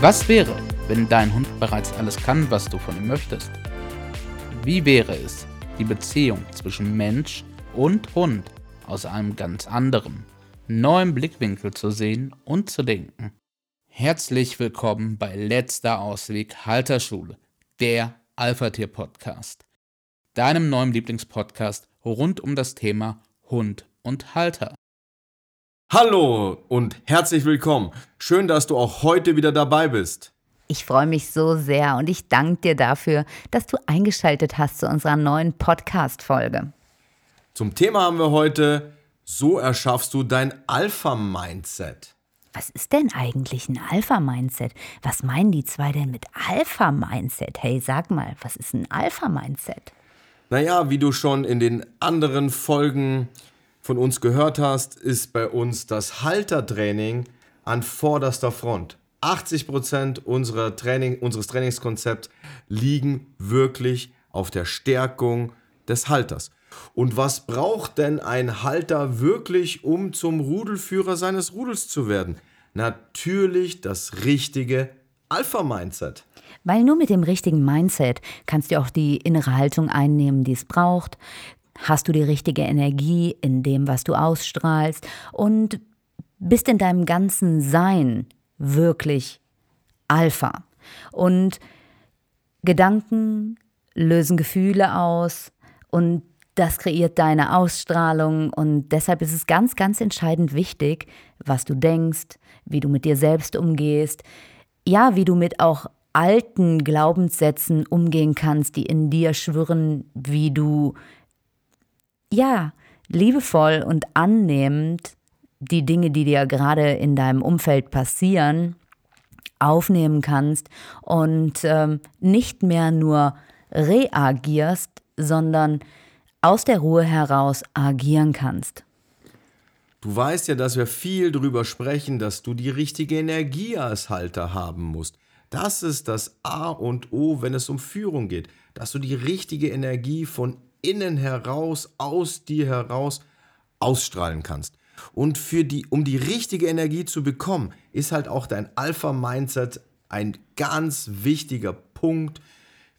Was wäre, wenn dein Hund bereits alles kann, was du von ihm möchtest? Wie wäre es, die Beziehung zwischen Mensch und Hund aus einem ganz anderen, neuen Blickwinkel zu sehen und zu denken? Herzlich willkommen bei Letzter Ausweg Halterschule, der Alpha-Tier-Podcast, deinem neuen Lieblingspodcast rund um das Thema Hund und Halter. Hallo und herzlich willkommen. Schön, dass du auch heute wieder dabei bist. Ich freue mich so sehr und ich danke dir dafür, dass du eingeschaltet hast zu unserer neuen Podcast-Folge. Zum Thema haben wir heute, so erschaffst du dein Alpha-Mindset. Was ist denn eigentlich ein Alpha-Mindset? Was meinen die zwei denn mit Alpha-Mindset? Hey, sag mal, was ist ein Alpha-Mindset? Naja, wie du schon in den anderen Folgen von uns gehört hast, ist bei uns das Haltertraining an vorderster Front. 80% unserer Training, unseres Trainingskonzepts liegen wirklich auf der Stärkung des Halters. Und was braucht denn ein Halter wirklich, um zum Rudelführer seines Rudels zu werden? Natürlich das richtige Alpha-Mindset. Weil nur mit dem richtigen Mindset kannst du auch die innere Haltung einnehmen, die es braucht, Hast du die richtige Energie in dem, was du ausstrahlst? Und bist in deinem ganzen Sein wirklich Alpha. Und Gedanken lösen Gefühle aus und das kreiert deine Ausstrahlung. Und deshalb ist es ganz, ganz entscheidend wichtig, was du denkst, wie du mit dir selbst umgehst, ja, wie du mit auch alten Glaubenssätzen umgehen kannst, die in dir schwirren, wie du ja, liebevoll und annehmend die Dinge, die dir gerade in deinem Umfeld passieren, aufnehmen kannst und ähm, nicht mehr nur reagierst, sondern aus der Ruhe heraus agieren kannst. Du weißt ja, dass wir viel darüber sprechen, dass du die richtige Energie als Halter haben musst. Das ist das A und O, wenn es um Führung geht, dass du die richtige Energie von innen heraus, aus dir heraus ausstrahlen kannst. Und für die, um die richtige Energie zu bekommen, ist halt auch dein Alpha-Mindset ein ganz wichtiger Punkt.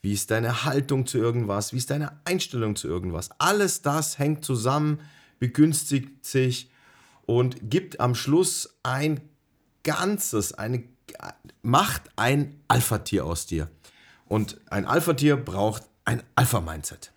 Wie ist deine Haltung zu irgendwas? Wie ist deine Einstellung zu irgendwas? Alles das hängt zusammen, begünstigt sich und gibt am Schluss ein Ganzes, eine, macht ein Alpha-Tier aus dir. Und ein Alpha-Tier braucht ein Alpha-Mindset.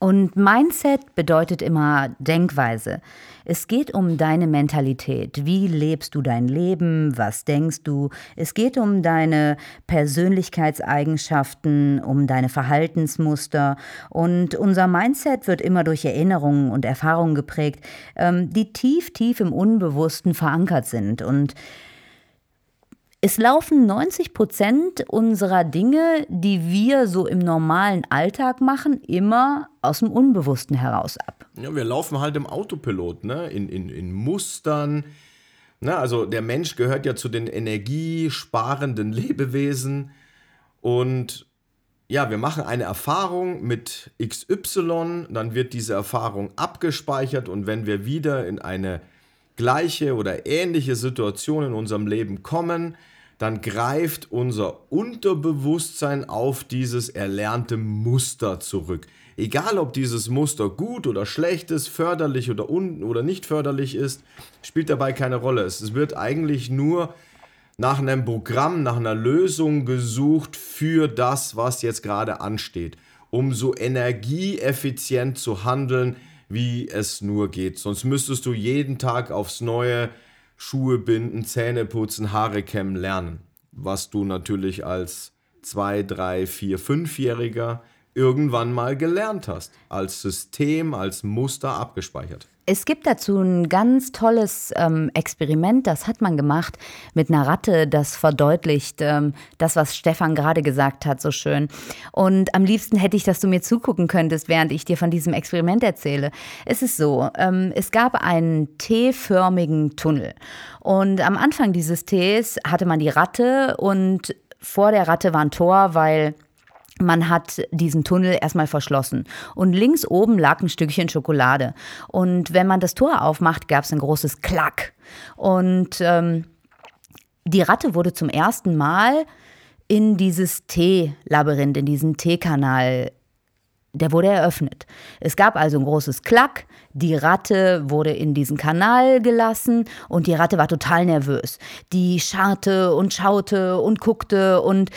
Und Mindset bedeutet immer Denkweise. Es geht um deine Mentalität. Wie lebst du dein Leben? Was denkst du? Es geht um deine Persönlichkeitseigenschaften, um deine Verhaltensmuster. Und unser Mindset wird immer durch Erinnerungen und Erfahrungen geprägt, ähm, die tief, tief im Unbewussten verankert sind. Und es laufen 90 Prozent unserer Dinge, die wir so im normalen Alltag machen, immer aus dem Unbewussten heraus ab. Ja, wir laufen halt im Autopilot, ne? in, in, in Mustern. Ne? Also der Mensch gehört ja zu den energiesparenden Lebewesen. Und ja, wir machen eine Erfahrung mit XY, dann wird diese Erfahrung abgespeichert und wenn wir wieder in eine gleiche oder ähnliche Situation in unserem Leben kommen, dann greift unser Unterbewusstsein auf dieses erlernte Muster zurück. Egal ob dieses Muster gut oder schlecht ist, förderlich oder, un oder nicht förderlich ist, spielt dabei keine Rolle. Es wird eigentlich nur nach einem Programm, nach einer Lösung gesucht für das, was jetzt gerade ansteht, um so energieeffizient zu handeln, wie es nur geht. Sonst müsstest du jeden Tag aufs Neue Schuhe binden, Zähne putzen, Haare kämmen lernen. Was du natürlich als 2, 3, 4, 5-Jähriger irgendwann mal gelernt hast. Als System, als Muster abgespeichert. Es gibt dazu ein ganz tolles ähm, Experiment, das hat man gemacht mit einer Ratte, das verdeutlicht ähm, das, was Stefan gerade gesagt hat, so schön. Und am liebsten hätte ich, dass du mir zugucken könntest, während ich dir von diesem Experiment erzähle. Es ist so, ähm, es gab einen T-förmigen Tunnel. Und am Anfang dieses Tees hatte man die Ratte und vor der Ratte war ein Tor, weil man hat diesen Tunnel erstmal verschlossen. Und links oben lag ein Stückchen Schokolade. Und wenn man das Tor aufmacht, gab es ein großes Klack. Und ähm, die Ratte wurde zum ersten Mal in dieses T-Labyrinth, in diesen T-Kanal der wurde eröffnet. Es gab also ein großes Klack, die Ratte wurde in diesen Kanal gelassen und die Ratte war total nervös. Die scharrte und schaute und guckte und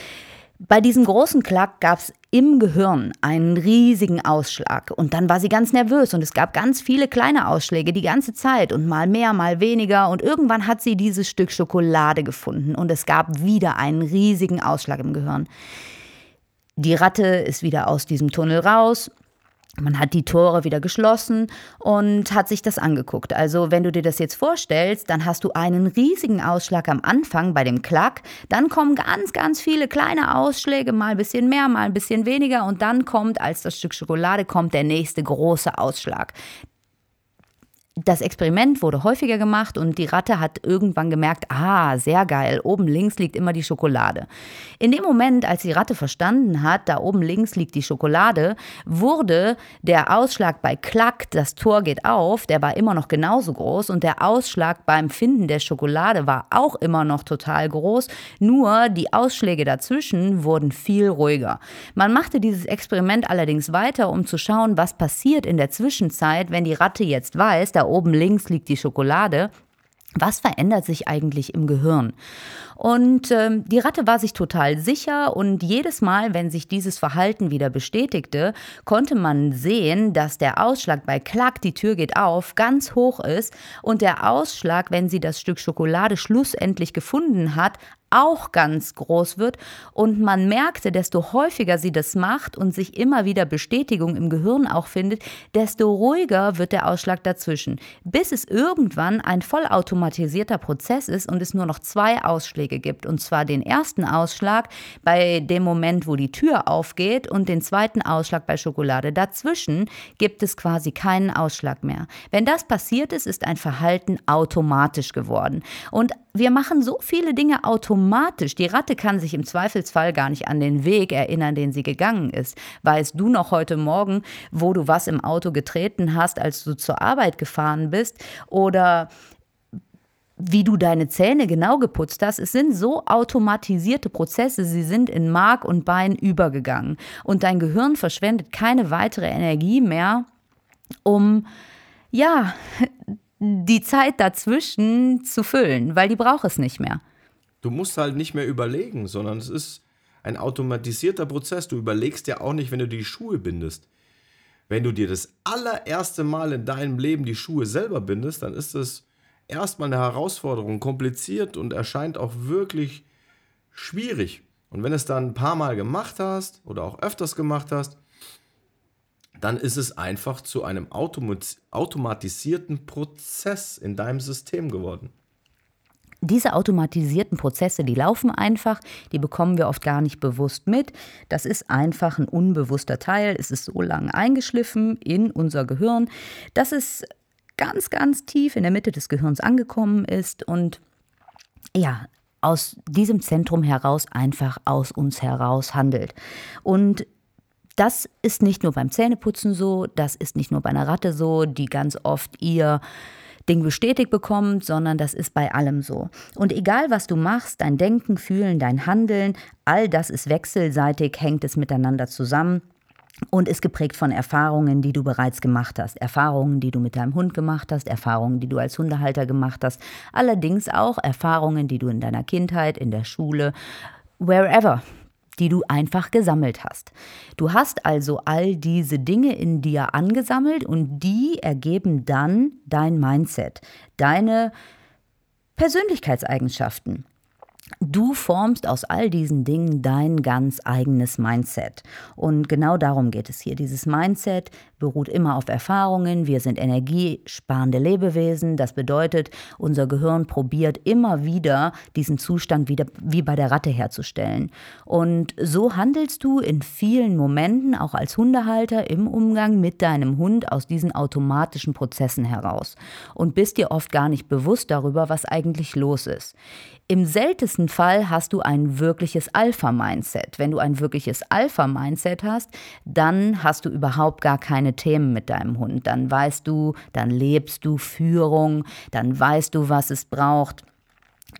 bei diesem großen Klack gab es im Gehirn einen riesigen Ausschlag und dann war sie ganz nervös und es gab ganz viele kleine Ausschläge die ganze Zeit und mal mehr, mal weniger und irgendwann hat sie dieses Stück Schokolade gefunden und es gab wieder einen riesigen Ausschlag im Gehirn. Die Ratte ist wieder aus diesem Tunnel raus. Man hat die Tore wieder geschlossen und hat sich das angeguckt. Also wenn du dir das jetzt vorstellst, dann hast du einen riesigen Ausschlag am Anfang bei dem Klack, dann kommen ganz, ganz viele kleine Ausschläge, mal ein bisschen mehr, mal ein bisschen weniger. Und dann kommt, als das Stück Schokolade kommt, der nächste große Ausschlag das Experiment wurde häufiger gemacht und die Ratte hat irgendwann gemerkt, ah, sehr geil, oben links liegt immer die Schokolade. In dem Moment, als die Ratte verstanden hat, da oben links liegt die Schokolade, wurde der Ausschlag bei Klack, das Tor geht auf, der war immer noch genauso groß und der Ausschlag beim Finden der Schokolade war auch immer noch total groß, nur die Ausschläge dazwischen wurden viel ruhiger. Man machte dieses Experiment allerdings weiter, um zu schauen, was passiert in der Zwischenzeit, wenn die Ratte jetzt weiß, da oben links liegt die Schokolade. Was verändert sich eigentlich im Gehirn? Und ähm, die Ratte war sich total sicher und jedes Mal, wenn sich dieses Verhalten wieder bestätigte, konnte man sehen, dass der Ausschlag bei Klack, die Tür geht auf, ganz hoch ist und der Ausschlag, wenn sie das Stück Schokolade schlussendlich gefunden hat, auch ganz groß wird. Und man merkte, desto häufiger sie das macht und sich immer wieder Bestätigung im Gehirn auch findet, desto ruhiger wird der Ausschlag dazwischen, bis es irgendwann ein vollautomatisierter Prozess ist und es nur noch zwei Ausschläge gibt. Und zwar den ersten Ausschlag bei dem Moment, wo die Tür aufgeht und den zweiten Ausschlag bei Schokolade. Dazwischen gibt es quasi keinen Ausschlag mehr. Wenn das passiert ist, ist ein Verhalten automatisch geworden. Und wir machen so viele Dinge automatisch. Die Ratte kann sich im Zweifelsfall gar nicht an den Weg erinnern, den sie gegangen ist. Weißt du noch heute Morgen, wo du was im Auto getreten hast, als du zur Arbeit gefahren bist? Oder wie du deine Zähne genau geputzt hast, es sind so automatisierte Prozesse, sie sind in Mark und Bein übergegangen. Und dein Gehirn verschwendet keine weitere Energie mehr, um ja, die Zeit dazwischen zu füllen, weil die braucht es nicht mehr. Du musst halt nicht mehr überlegen, sondern es ist ein automatisierter Prozess. Du überlegst ja auch nicht, wenn du die Schuhe bindest. Wenn du dir das allererste Mal in deinem Leben die Schuhe selber bindest, dann ist es erstmal eine Herausforderung, kompliziert und erscheint auch wirklich schwierig. Und wenn es dann ein paar Mal gemacht hast oder auch öfters gemacht hast, dann ist es einfach zu einem automatisierten Prozess in deinem System geworden. Diese automatisierten Prozesse, die laufen einfach, die bekommen wir oft gar nicht bewusst mit. Das ist einfach ein unbewusster Teil. Es ist so lange eingeschliffen in unser Gehirn, dass es ganz, ganz tief in der Mitte des Gehirns angekommen ist und ja, aus diesem Zentrum heraus einfach aus uns heraus handelt. Und das ist nicht nur beim Zähneputzen so, das ist nicht nur bei einer Ratte so, die ganz oft ihr Ding bestätigt bekommt, sondern das ist bei allem so. Und egal was du machst, dein Denken, Fühlen, dein Handeln, all das ist wechselseitig, hängt es miteinander zusammen und ist geprägt von Erfahrungen, die du bereits gemacht hast. Erfahrungen, die du mit deinem Hund gemacht hast, Erfahrungen, die du als Hundehalter gemacht hast, allerdings auch Erfahrungen, die du in deiner Kindheit, in der Schule, wherever die du einfach gesammelt hast. Du hast also all diese Dinge in dir angesammelt und die ergeben dann dein Mindset, deine Persönlichkeitseigenschaften. Du formst aus all diesen Dingen dein ganz eigenes Mindset. Und genau darum geht es hier. Dieses Mindset beruht immer auf Erfahrungen. Wir sind energiesparende Lebewesen. Das bedeutet, unser Gehirn probiert immer wieder, diesen Zustand wieder wie bei der Ratte herzustellen. Und so handelst du in vielen Momenten, auch als Hundehalter, im Umgang mit deinem Hund aus diesen automatischen Prozessen heraus und bist dir oft gar nicht bewusst darüber, was eigentlich los ist. Im seltensten Fall hast du ein wirkliches Alpha-Mindset. Wenn du ein wirkliches Alpha-Mindset hast, dann hast du überhaupt gar keine Themen mit deinem Hund. Dann weißt du, dann lebst du Führung, dann weißt du, was es braucht.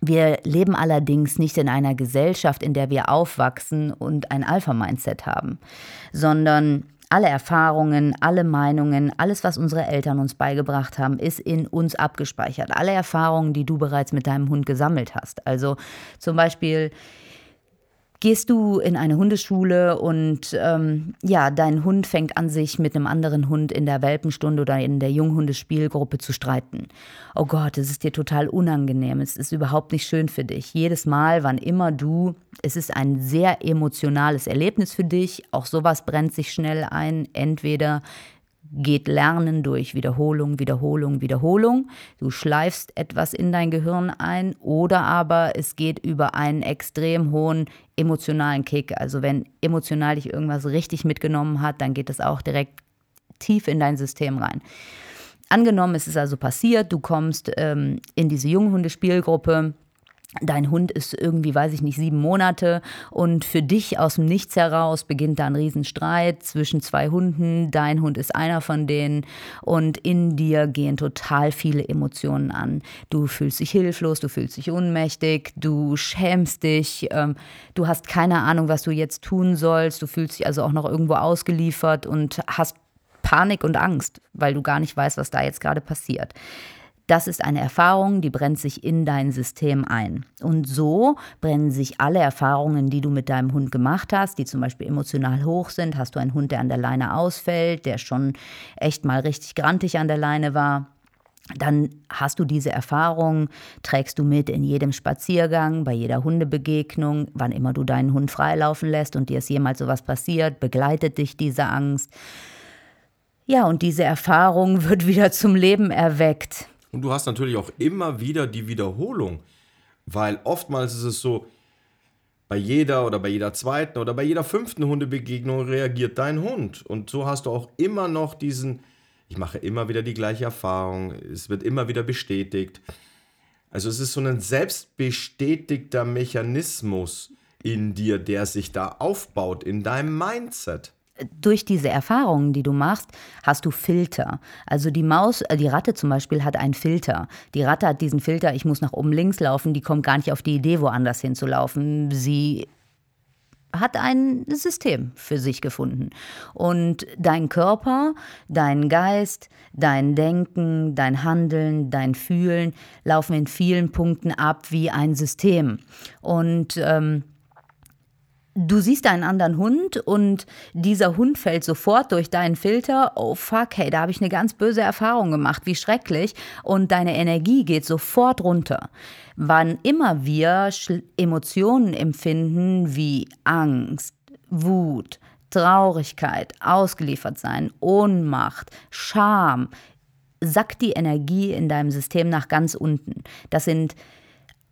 Wir leben allerdings nicht in einer Gesellschaft, in der wir aufwachsen und ein Alpha-Mindset haben, sondern alle Erfahrungen, alle Meinungen, alles, was unsere Eltern uns beigebracht haben, ist in uns abgespeichert. Alle Erfahrungen, die du bereits mit deinem Hund gesammelt hast. Also zum Beispiel gehst du in eine Hundeschule und ähm, ja, dein Hund fängt an, sich mit einem anderen Hund in der Welpenstunde oder in der Junghundespielgruppe zu streiten. Oh Gott, es ist dir total unangenehm, es ist überhaupt nicht schön für dich. Jedes Mal, wann immer du, es ist ein sehr emotionales Erlebnis für dich, auch sowas brennt sich schnell ein, entweder geht Lernen durch Wiederholung, Wiederholung, Wiederholung. Du schleifst etwas in dein Gehirn ein oder aber es geht über einen extrem hohen emotionalen Kick. Also wenn emotional dich irgendwas richtig mitgenommen hat, dann geht es auch direkt tief in dein System rein. Angenommen, es ist also passiert, du kommst ähm, in diese Junghundespielgruppe, Dein Hund ist irgendwie, weiß ich nicht, sieben Monate und für dich aus dem Nichts heraus beginnt da ein Riesenstreit zwischen zwei Hunden. Dein Hund ist einer von denen und in dir gehen total viele Emotionen an. Du fühlst dich hilflos, du fühlst dich ohnmächtig, du schämst dich, ähm, du hast keine Ahnung, was du jetzt tun sollst. Du fühlst dich also auch noch irgendwo ausgeliefert und hast Panik und Angst, weil du gar nicht weißt, was da jetzt gerade passiert. Das ist eine Erfahrung, die brennt sich in dein System ein. Und so brennen sich alle Erfahrungen, die du mit deinem Hund gemacht hast, die zum Beispiel emotional hoch sind. Hast du einen Hund, der an der Leine ausfällt, der schon echt mal richtig grantig an der Leine war, dann hast du diese Erfahrung, trägst du mit in jedem Spaziergang, bei jeder Hundebegegnung, wann immer du deinen Hund freilaufen lässt und dir ist jemals sowas passiert, begleitet dich diese Angst. Ja, und diese Erfahrung wird wieder zum Leben erweckt. Und du hast natürlich auch immer wieder die Wiederholung, weil oftmals ist es so, bei jeder oder bei jeder zweiten oder bei jeder fünften Hundebegegnung reagiert dein Hund. Und so hast du auch immer noch diesen, ich mache immer wieder die gleiche Erfahrung, es wird immer wieder bestätigt. Also es ist so ein selbstbestätigter Mechanismus in dir, der sich da aufbaut, in deinem Mindset durch diese Erfahrungen, die du machst, hast du Filter. Also die Maus, äh, die Ratte zum Beispiel hat einen Filter. Die Ratte hat diesen Filter, ich muss nach oben links laufen, die kommt gar nicht auf die Idee, woanders hinzulaufen. Sie hat ein System für sich gefunden. Und dein Körper, dein Geist, dein Denken, dein Handeln, dein Fühlen laufen in vielen Punkten ab wie ein System. Und ähm, Du siehst einen anderen Hund und dieser Hund fällt sofort durch deinen Filter. Oh fuck, hey, da habe ich eine ganz böse Erfahrung gemacht, wie schrecklich. Und deine Energie geht sofort runter. Wann immer wir Emotionen empfinden wie Angst, Wut, Traurigkeit, ausgeliefert sein, Ohnmacht, Scham, sackt die Energie in deinem System nach ganz unten. Das sind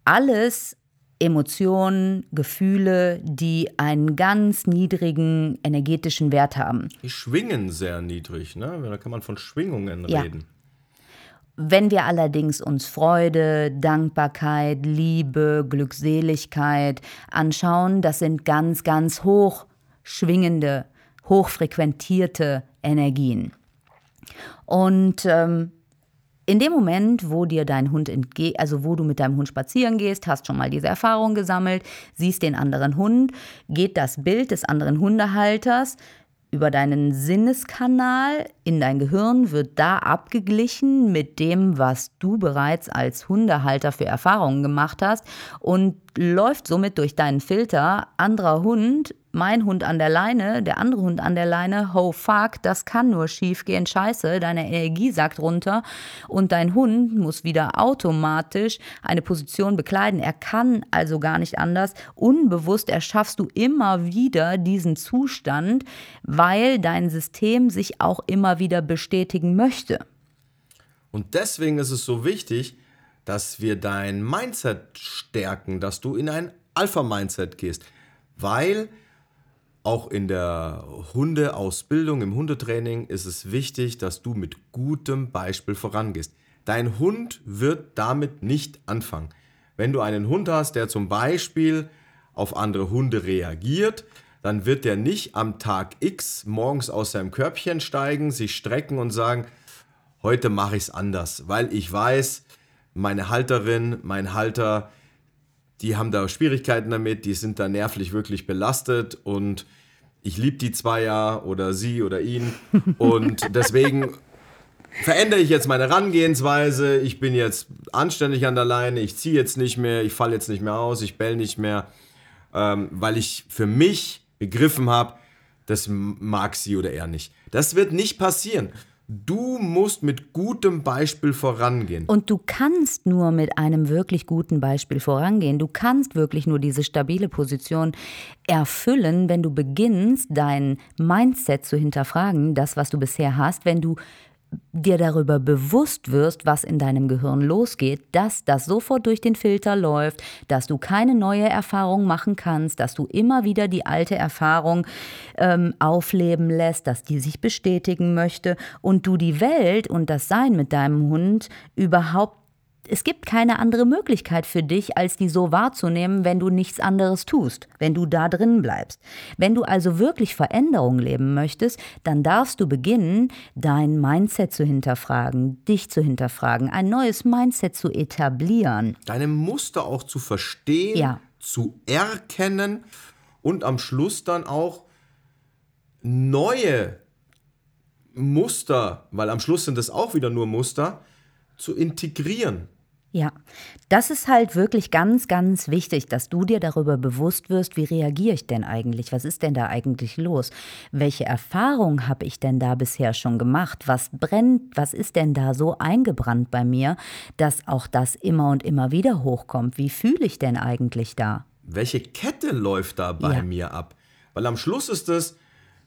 alles Emotionen, Gefühle, die einen ganz niedrigen energetischen Wert haben. Die schwingen sehr niedrig, ne? Da kann man von Schwingungen ja. reden. Wenn wir allerdings uns Freude, Dankbarkeit, Liebe, Glückseligkeit anschauen, das sind ganz, ganz hoch schwingende, hochfrequentierte Energien. Und ähm, in dem Moment, wo dir dein Hund entgeht, also wo du mit deinem Hund spazieren gehst, hast schon mal diese Erfahrung gesammelt, siehst den anderen Hund, geht das Bild des anderen Hundehalters über deinen Sinneskanal in dein Gehirn, wird da abgeglichen mit dem, was du bereits als Hundehalter für Erfahrungen gemacht hast und läuft somit durch deinen Filter anderer Hund mein Hund an der Leine, der andere Hund an der Leine, oh fuck, das kann nur schief gehen, scheiße, deine Energie sagt runter und dein Hund muss wieder automatisch eine Position bekleiden. Er kann also gar nicht anders. Unbewusst erschaffst du immer wieder diesen Zustand, weil dein System sich auch immer wieder bestätigen möchte. Und deswegen ist es so wichtig, dass wir dein Mindset stärken, dass du in ein Alpha-Mindset gehst, weil auch in der Hundeausbildung, im Hundetraining ist es wichtig, dass du mit gutem Beispiel vorangehst. Dein Hund wird damit nicht anfangen. Wenn du einen Hund hast, der zum Beispiel auf andere Hunde reagiert, dann wird der nicht am Tag X morgens aus seinem Körbchen steigen, sich strecken und sagen, heute mache ich es anders, weil ich weiß, meine Halterin, mein Halter, die haben da Schwierigkeiten damit, die sind da nervlich wirklich belastet und ich liebe die zwei ja oder sie oder ihn und deswegen verändere ich jetzt meine Herangehensweise. Ich bin jetzt anständig an der Leine, ich ziehe jetzt nicht mehr, ich falle jetzt nicht mehr aus, ich bell nicht mehr, ähm, weil ich für mich begriffen habe, das mag sie oder er nicht. Das wird nicht passieren. Du musst mit gutem Beispiel vorangehen. Und du kannst nur mit einem wirklich guten Beispiel vorangehen. Du kannst wirklich nur diese stabile Position erfüllen, wenn du beginnst, dein Mindset zu hinterfragen, das, was du bisher hast, wenn du dir darüber bewusst wirst, was in deinem Gehirn losgeht, dass das sofort durch den Filter läuft, dass du keine neue Erfahrung machen kannst, dass du immer wieder die alte Erfahrung ähm, aufleben lässt, dass die sich bestätigen möchte und du die Welt und das Sein mit deinem Hund überhaupt es gibt keine andere Möglichkeit für dich, als die so wahrzunehmen, wenn du nichts anderes tust, wenn du da drin bleibst. Wenn du also wirklich Veränderung leben möchtest, dann darfst du beginnen, dein Mindset zu hinterfragen, dich zu hinterfragen, ein neues Mindset zu etablieren. Deine Muster auch zu verstehen, ja. zu erkennen und am Schluss dann auch neue Muster, weil am Schluss sind es auch wieder nur Muster, zu integrieren. Ja, das ist halt wirklich ganz, ganz wichtig, dass du dir darüber bewusst wirst, wie reagiere ich denn eigentlich? Was ist denn da eigentlich los? Welche Erfahrungen habe ich denn da bisher schon gemacht? Was brennt, was ist denn da so eingebrannt bei mir, dass auch das immer und immer wieder hochkommt? Wie fühle ich denn eigentlich da? Welche Kette läuft da bei ja. mir ab? Weil am Schluss ist es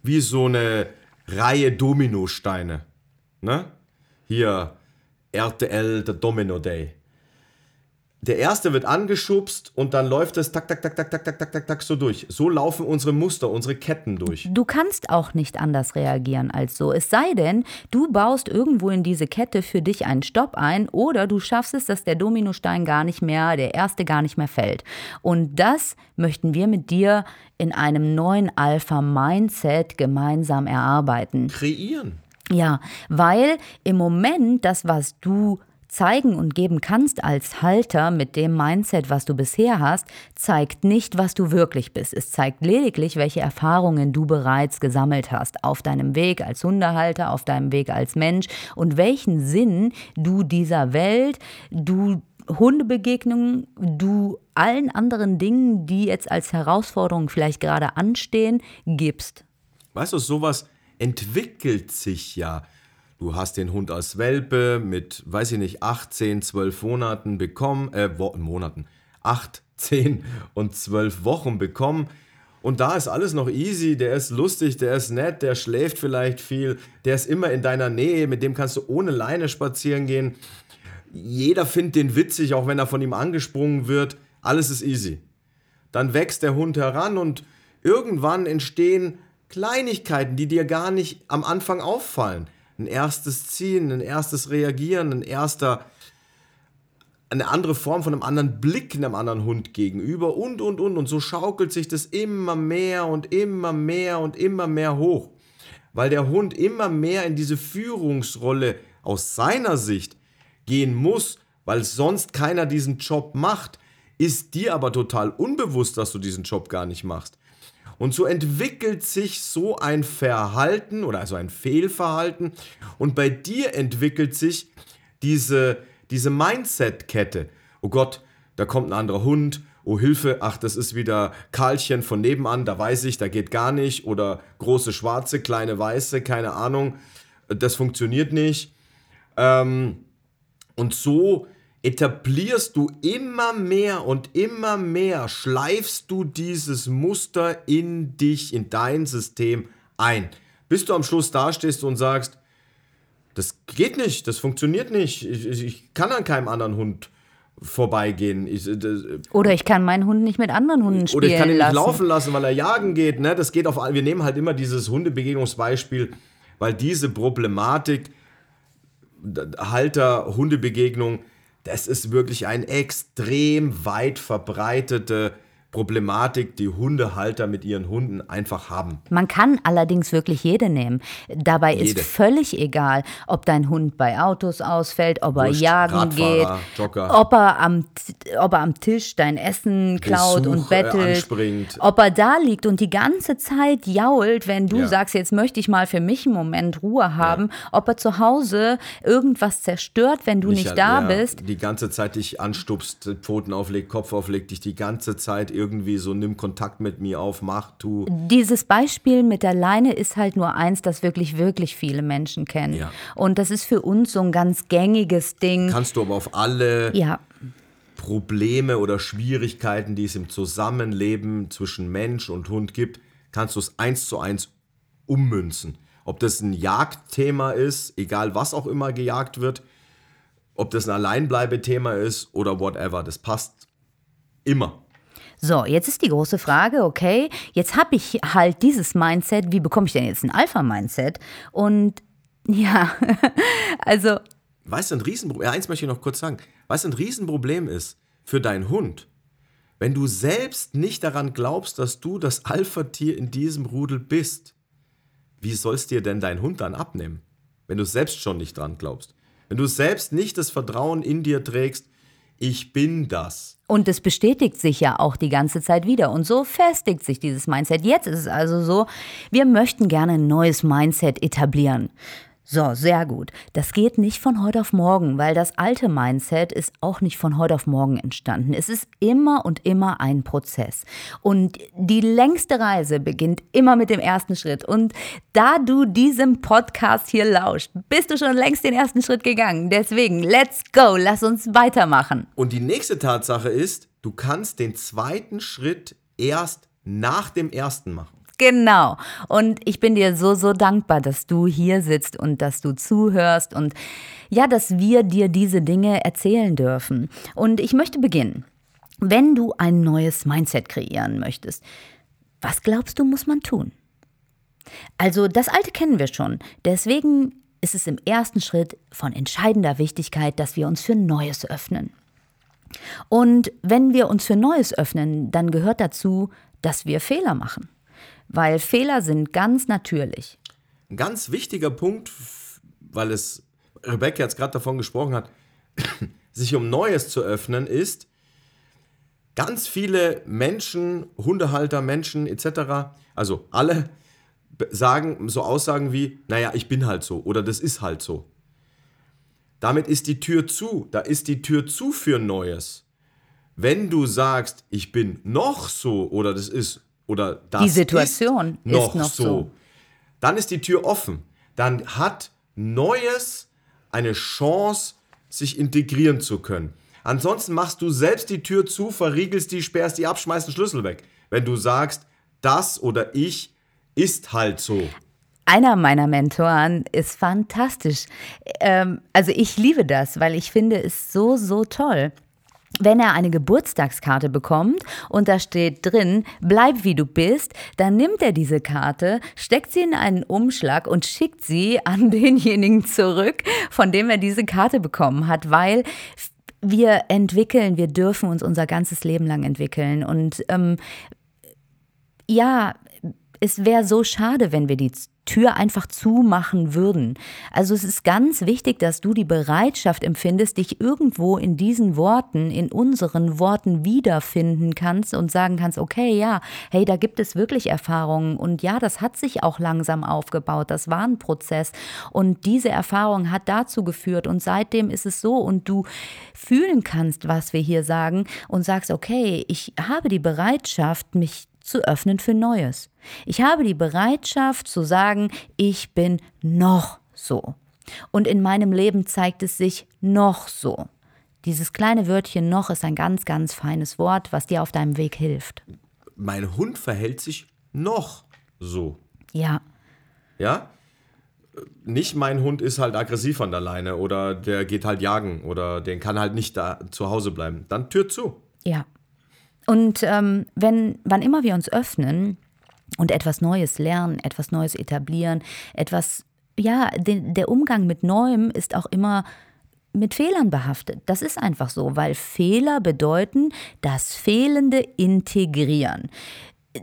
wie so eine Reihe Dominosteine. Ne? Hier RTL, der Domino Day. Der erste wird angeschubst und dann läuft es tak, tak, tak, tak, tak, tak, tak, tak, tak so durch. So laufen unsere Muster, unsere Ketten durch. Du kannst auch nicht anders reagieren als so. Es sei denn, du baust irgendwo in diese Kette für dich einen Stopp ein oder du schaffst es, dass der Dominostein gar nicht mehr, der erste gar nicht mehr fällt. Und das möchten wir mit dir in einem neuen Alpha-Mindset gemeinsam erarbeiten. Kreieren. Ja, weil im Moment das, was du zeigen und geben kannst als Halter mit dem Mindset, was du bisher hast, zeigt nicht, was du wirklich bist. Es zeigt lediglich, welche Erfahrungen du bereits gesammelt hast auf deinem Weg als Hundehalter, auf deinem Weg als Mensch und welchen Sinn du dieser Welt, du Hundebegegnungen, du allen anderen Dingen, die jetzt als Herausforderung vielleicht gerade anstehen, gibst. Weißt du, sowas entwickelt sich ja. Du hast den Hund als Welpe mit, weiß ich nicht, 8, 10, 12 Monaten bekommen, äh, Monaten, 8, 10 und 12 Wochen bekommen. Und da ist alles noch easy, der ist lustig, der ist nett, der schläft vielleicht viel, der ist immer in deiner Nähe, mit dem kannst du ohne Leine spazieren gehen. Jeder findet den witzig, auch wenn er von ihm angesprungen wird. Alles ist easy. Dann wächst der Hund heran und irgendwann entstehen Kleinigkeiten, die dir gar nicht am Anfang auffallen. Ein erstes Ziehen, ein erstes Reagieren, ein erster, eine andere Form von einem anderen Blick einem anderen Hund gegenüber und, und, und. Und so schaukelt sich das immer mehr und immer mehr und immer mehr hoch. Weil der Hund immer mehr in diese Führungsrolle aus seiner Sicht gehen muss, weil sonst keiner diesen Job macht, ist dir aber total unbewusst, dass du diesen Job gar nicht machst. Und so entwickelt sich so ein Verhalten oder also ein Fehlverhalten. Und bei dir entwickelt sich diese, diese Mindset-Kette. Oh Gott, da kommt ein anderer Hund. Oh Hilfe, ach, das ist wieder Karlchen von nebenan, da weiß ich, da geht gar nicht. Oder große Schwarze, kleine Weiße, keine Ahnung. Das funktioniert nicht. Ähm, und so etablierst du immer mehr und immer mehr, schleifst du dieses Muster in dich, in dein System ein. Bis du am Schluss dastehst und sagst, das geht nicht, das funktioniert nicht, ich, ich kann an keinem anderen Hund vorbeigehen. Ich, das, oder ich kann meinen Hund nicht mit anderen Hunden spielen Oder ich kann ihn nicht lassen. laufen lassen, weil er jagen geht. Ne? Das geht auf, wir nehmen halt immer dieses Hundebegegnungsbeispiel, weil diese Problematik Halter, Hundebegegnung, das ist wirklich eine extrem weit verbreitete Problematik die Hundehalter mit ihren Hunden einfach haben. Man kann allerdings wirklich jede nehmen. Dabei Jede. ist völlig egal, ob dein Hund bei Autos ausfällt, ob er Wurscht, jagen Radfahrer, geht, Jogger. ob er, am, ob er am Tisch dein Essen klaut Besuch, und bettelt, äh, ob er da liegt und die ganze Zeit jault, wenn du Ja. sagst, jetzt möchte ich mal für mich einen Moment Ruhe haben, ob er zu Hause irgendwas zerstört, wenn du nicht Michael, da ja, bist. Die ganze Zeit dich anstupst, Pfoten auflegt, Kopf auflegt, dich die ganze Zeit irgendwie so nimm Kontakt mit mir auf, mach, tu. Dieses Beispiel mit der Leine ist halt nur eins, das wirklich, wirklich viele Menschen kennen. Ja. Und das ist für uns so ein ganz gängiges Ding. Kannst du aber auf alle ja, Probleme oder Schwierigkeiten, die es im Zusammenleben zwischen Mensch und Hund gibt, kannst du es eins zu eins ummünzen. Ob das ein Jagdthema ist, egal was auch immer gejagt wird, ob das ein Alleinbleibethema ist oder whatever, das passt immer. So, jetzt ist die große Frage, okay, jetzt habe ich halt dieses Mindset, wie bekomme ich denn jetzt ein Alpha-Mindset? Und ja, also Weißt du, ein Riesenproblem, eins möchte ich noch kurz sagen, weißt ein Riesenproblem ist für deinen Hund, wenn du selbst nicht daran glaubst, dass du das Alpha-Tier in diesem Rudel bist, wie sollst dir denn dein Hund dann abnehmen, wenn du selbst schon nicht dran glaubst? Wenn du selbst nicht das Vertrauen in dir trägst, ich bin das. Und es bestätigt sich ja auch die ganze Zeit wieder. Und so festigt sich dieses Mindset. Jetzt ist es also so, wir möchten gerne ein neues Mindset etablieren. So, sehr gut. Das geht nicht von heute auf morgen, weil das alte Mindset ist auch nicht von heute auf morgen entstanden. Es ist immer und immer ein Prozess. Und die längste Reise beginnt immer mit dem ersten Schritt. Und da du diesem Podcast hier lauscht, bist du schon längst den ersten Schritt gegangen. Deswegen, let's go, lass uns weitermachen. Und die nächste Tatsache ist, du kannst den zweiten Schritt erst nach dem ersten machen. Genau. Und ich bin dir so, so dankbar, dass du hier sitzt und dass du zuhörst und ja, dass wir dir diese Dinge erzählen dürfen. Und ich möchte beginnen. Wenn du ein neues Mindset kreieren möchtest, was glaubst du, muss man tun? Also das Alte kennen wir schon. Deswegen ist es im ersten Schritt von entscheidender Wichtigkeit, dass wir uns für Neues öffnen. Und wenn wir uns für Neues öffnen, dann gehört dazu, dass wir Fehler machen. Weil Fehler sind ganz natürlich. Ein ganz wichtiger Punkt, weil es Rebecca jetzt gerade davon gesprochen hat, sich um Neues zu öffnen, ist, ganz viele Menschen, Hundehalter, Menschen etc., also alle sagen so Aussagen wie, naja, ich bin halt so oder das ist halt so. Damit ist die Tür zu, da ist die Tür zu für Neues. Wenn du sagst, ich bin noch so oder das ist oder das Die Situation ist noch, ist noch so, so. dann ist die Tür offen. Dann hat Neues eine Chance, sich integrieren zu können. Ansonsten machst du selbst die Tür zu, verriegelst die, sperrst die ab, schmeißt den Schlüssel weg. Wenn du sagst, das oder ich ist halt so. Einer meiner Mentoren ist fantastisch. Ähm, also ich liebe das, weil ich finde es so, so toll. Wenn er eine Geburtstagskarte bekommt und da steht drin, bleib wie du bist, dann nimmt er diese Karte, steckt sie in einen Umschlag und schickt sie an denjenigen zurück, von dem er diese Karte bekommen hat, weil wir entwickeln, wir dürfen uns unser ganzes Leben lang entwickeln. Und ähm, ja, es wäre so schade, wenn wir die Tür einfach zumachen würden. Also es ist ganz wichtig, dass du die Bereitschaft empfindest, dich irgendwo in diesen Worten, in unseren Worten wiederfinden kannst und sagen kannst, okay, ja, hey, da gibt es wirklich Erfahrungen. Und ja, das hat sich auch langsam aufgebaut, das war ein Prozess. Und diese Erfahrung hat dazu geführt. Und seitdem ist es so. Und du fühlen kannst, was wir hier sagen und sagst, okay, ich habe die Bereitschaft, mich zu öffnen für Neues. Ich habe die Bereitschaft zu sagen, ich bin noch so. Und in meinem Leben zeigt es sich noch so. Dieses kleine Wörtchen noch ist ein ganz, ganz feines Wort, was dir auf deinem Weg hilft. Mein Hund verhält sich noch so. Ja, Ja? Nicht mein Hund ist halt aggressiv an der Leine oder der geht halt jagen oder den kann halt nicht da zu Hause bleiben. Dann Tür zu. ja. Und ähm, wenn, wann immer wir uns öffnen und etwas Neues lernen, etwas Neues etablieren, etwas, ja, den, der Umgang mit Neuem ist auch immer mit Fehlern behaftet. Das ist einfach so, weil Fehler bedeuten das fehlende Integrieren.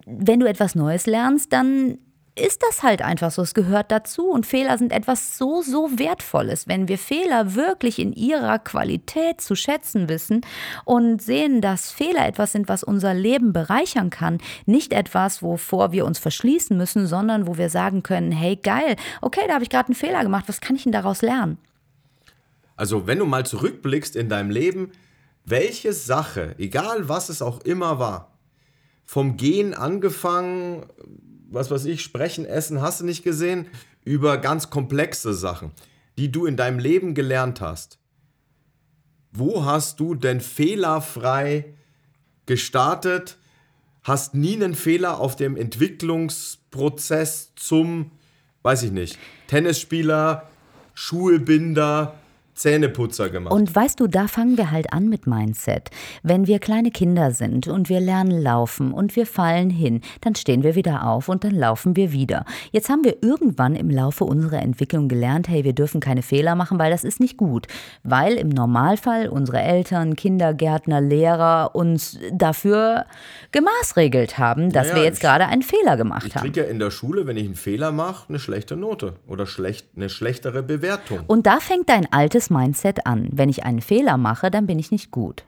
Wenn du etwas Neues lernst, dann ist das halt einfach so. Es gehört dazu und Fehler sind etwas so, so Wertvolles. Wenn wir Fehler wirklich in ihrer Qualität zu schätzen wissen und sehen, dass Fehler etwas sind, was unser Leben bereichern kann, nicht etwas, wovor wir uns verschließen müssen, sondern wo wir sagen können, hey geil, okay, da habe ich gerade einen Fehler gemacht, was kann ich denn daraus lernen? Also wenn du mal zurückblickst in deinem Leben, welche Sache, egal was es auch immer war, vom Gehen angefangen, was weiß ich, sprechen, essen, hast du nicht gesehen, über ganz komplexe Sachen, die du in deinem Leben gelernt hast. Wo hast du denn fehlerfrei gestartet? Hast nie einen Fehler auf dem Entwicklungsprozess zum, weiß ich nicht, Tennisspieler, Schulbinder, Zähneputzer gemacht. Und weißt du, da fangen wir halt an mit Mindset. Wenn wir kleine Kinder sind und wir lernen laufen und wir fallen hin, dann stehen wir wieder auf und dann laufen wir wieder. Jetzt haben wir irgendwann im Laufe unserer Entwicklung gelernt, hey, wir dürfen keine Fehler machen, weil das ist nicht gut. Weil im Normalfall unsere Eltern, Kindergärtner, Lehrer uns dafür gemaßregelt haben, dass naja, wir jetzt gerade einen Fehler gemacht ich haben. Ich kriege ja in der Schule, wenn ich einen Fehler mache, eine schlechte Note oder schlecht, eine schlechtere Bewertung. Und da fängt dein altes Mindset an. Wenn ich einen Fehler mache, dann bin ich nicht gut.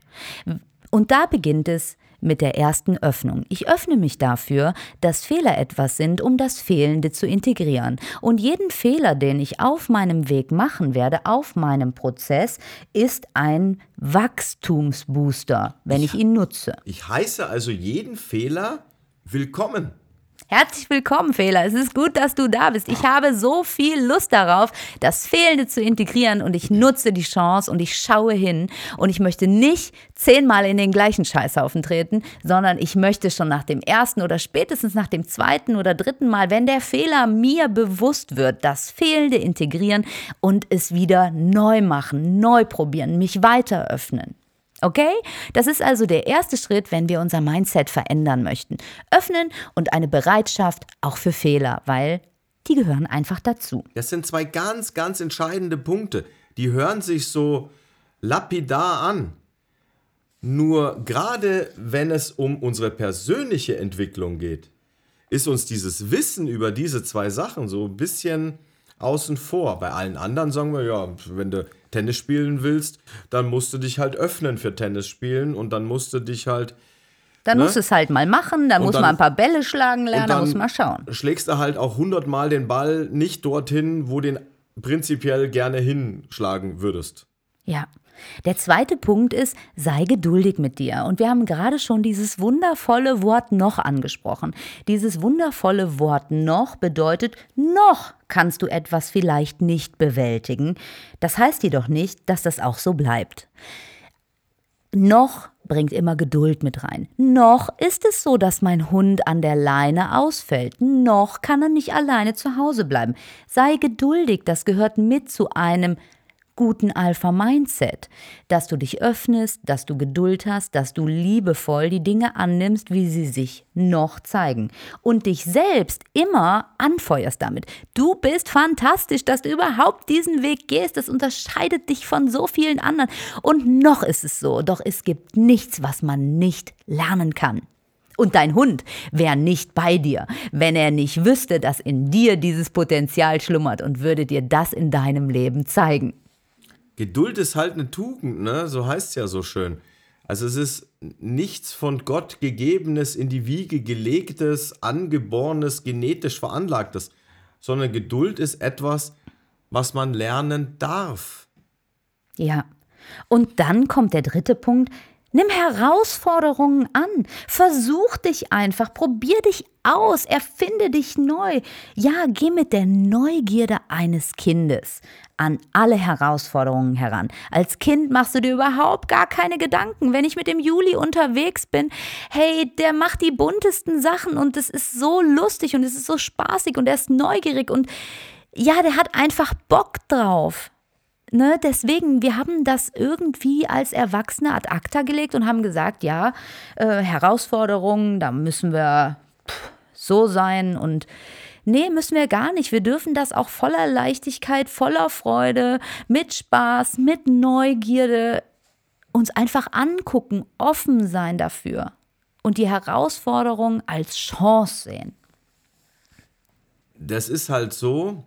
Und da beginnt es mit der ersten Öffnung. Ich öffne mich dafür, dass Fehler etwas sind, um das Fehlende zu integrieren. Und jeden Fehler, den ich auf meinem Weg machen werde, auf meinem Prozess, ist ein Wachstumsbooster, wenn ich, ich ihn nutze. Ich heiße also jeden Fehler willkommen. Herzlich willkommen, Fehler. Es ist gut, dass du da bist. Ich habe so viel Lust darauf, das Fehlende zu integrieren und ich nutze die Chance und ich schaue hin und ich möchte nicht zehnmal in den gleichen Scheißhaufen treten, sondern ich möchte schon nach dem ersten oder spätestens nach dem zweiten oder dritten Mal, wenn der Fehler mir bewusst wird, das Fehlende integrieren und es wieder neu machen, neu probieren, mich weiter öffnen. Okay? Das ist also der erste Schritt, wenn wir unser Mindset verändern möchten. Öffnen und eine Bereitschaft auch für Fehler, weil die gehören einfach dazu. Das sind zwei ganz, ganz entscheidende Punkte. Die hören sich so lapidar an. Nur gerade wenn es um unsere persönliche Entwicklung geht, ist uns dieses Wissen über diese zwei Sachen so ein bisschen außen vor. Bei allen anderen sagen wir, ja, wenn du Tennis spielen willst, dann musst du dich halt öffnen für Tennis spielen und dann musst du dich halt. Dann ne? musst du es halt mal machen, dann und muss dann, man ein paar Bälle schlagen lernen, dann muss man schauen. Schlägst du halt auch hundertmal den Ball nicht dorthin, wo den prinzipiell gerne hinschlagen würdest. Ja. Der zweite Punkt ist, sei geduldig mit dir. Und wir haben gerade schon dieses wundervolle Wort noch angesprochen. Dieses wundervolle Wort noch bedeutet, noch kannst du etwas vielleicht nicht bewältigen. Das heißt jedoch nicht, dass das auch so bleibt. Noch bringt immer Geduld mit rein. Noch ist es so, dass mein Hund an der Leine ausfällt. Noch kann er nicht alleine zu Hause bleiben. Sei geduldig, das gehört mit zu einem guten Alpha-Mindset, dass du dich öffnest, dass du Geduld hast, dass du liebevoll die Dinge annimmst, wie sie sich noch zeigen und dich selbst immer anfeuerst damit. Du bist fantastisch, dass du überhaupt diesen Weg gehst. Das unterscheidet dich von so vielen anderen. Und noch ist es so, doch es gibt nichts, was man nicht lernen kann. Und dein Hund wäre nicht bei dir, wenn er nicht wüsste, dass in dir dieses Potenzial schlummert und würde dir das in deinem Leben zeigen. Geduld ist halt eine Tugend, ne? So heißt es ja so schön. Also es ist nichts von Gott gegebenes, in die Wiege gelegtes, angeborenes, genetisch veranlagtes, sondern Geduld ist etwas, was man lernen darf. Ja. Und dann kommt der dritte Punkt, Nimm Herausforderungen an. Versuch dich einfach. Probier dich aus. Erfinde dich neu. Ja, geh mit der Neugierde eines Kindes an alle Herausforderungen heran. Als Kind machst du dir überhaupt gar keine Gedanken. Wenn ich mit dem Juli unterwegs bin, hey, der macht die buntesten Sachen und es ist so lustig und es ist so spaßig und er ist neugierig und ja, der hat einfach Bock drauf. Ne, deswegen, wir haben das irgendwie als Erwachsene ad acta gelegt und haben gesagt, ja, äh, Herausforderungen, da müssen wir so sein und Nee, müssen wir gar nicht. Wir dürfen das auch voller Leichtigkeit, voller Freude, mit Spaß, mit Neugierde uns einfach angucken, offen sein dafür und die Herausforderung als Chance sehen. Das ist halt so,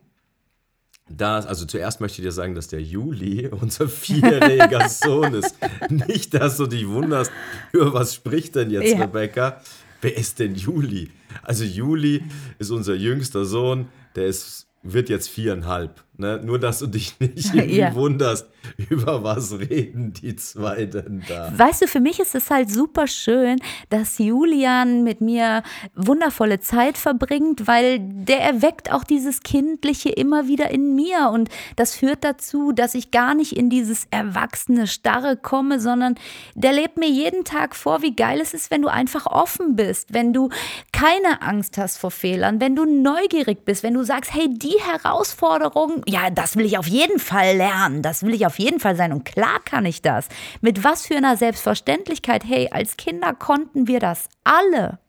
dass, also zuerst möchte ich dir sagen, dass der Juli unser vierjähriger Sohn ist. Nicht, dass du dich wunderst, über was spricht denn jetzt ja. Rebecca? Wer ist denn Juli? Also Juli ist unser jüngster Sohn, der ist, wird jetzt viereinhalb. Ne? Nur, dass du dich nicht ja. wunderst, über was reden die zwei denn da? Weißt du, für mich ist es halt super schön, dass Julian mit mir wundervolle Zeit verbringt, weil der erweckt auch dieses Kindliche immer wieder in mir. Und das führt dazu, dass ich gar nicht in dieses erwachsene Starre komme, sondern der lebt mir jeden Tag vor, wie geil es ist, wenn du einfach offen bist, wenn du keine Angst hast vor Fehlern, wenn du neugierig bist, wenn du sagst, hey, die Herausforderung, ja, das will ich auf jeden Fall lernen, das will ich auf jeden Fall sein und klar kann ich das. Mit was für einer Selbstverständlichkeit, hey, als Kinder konnten wir das alle.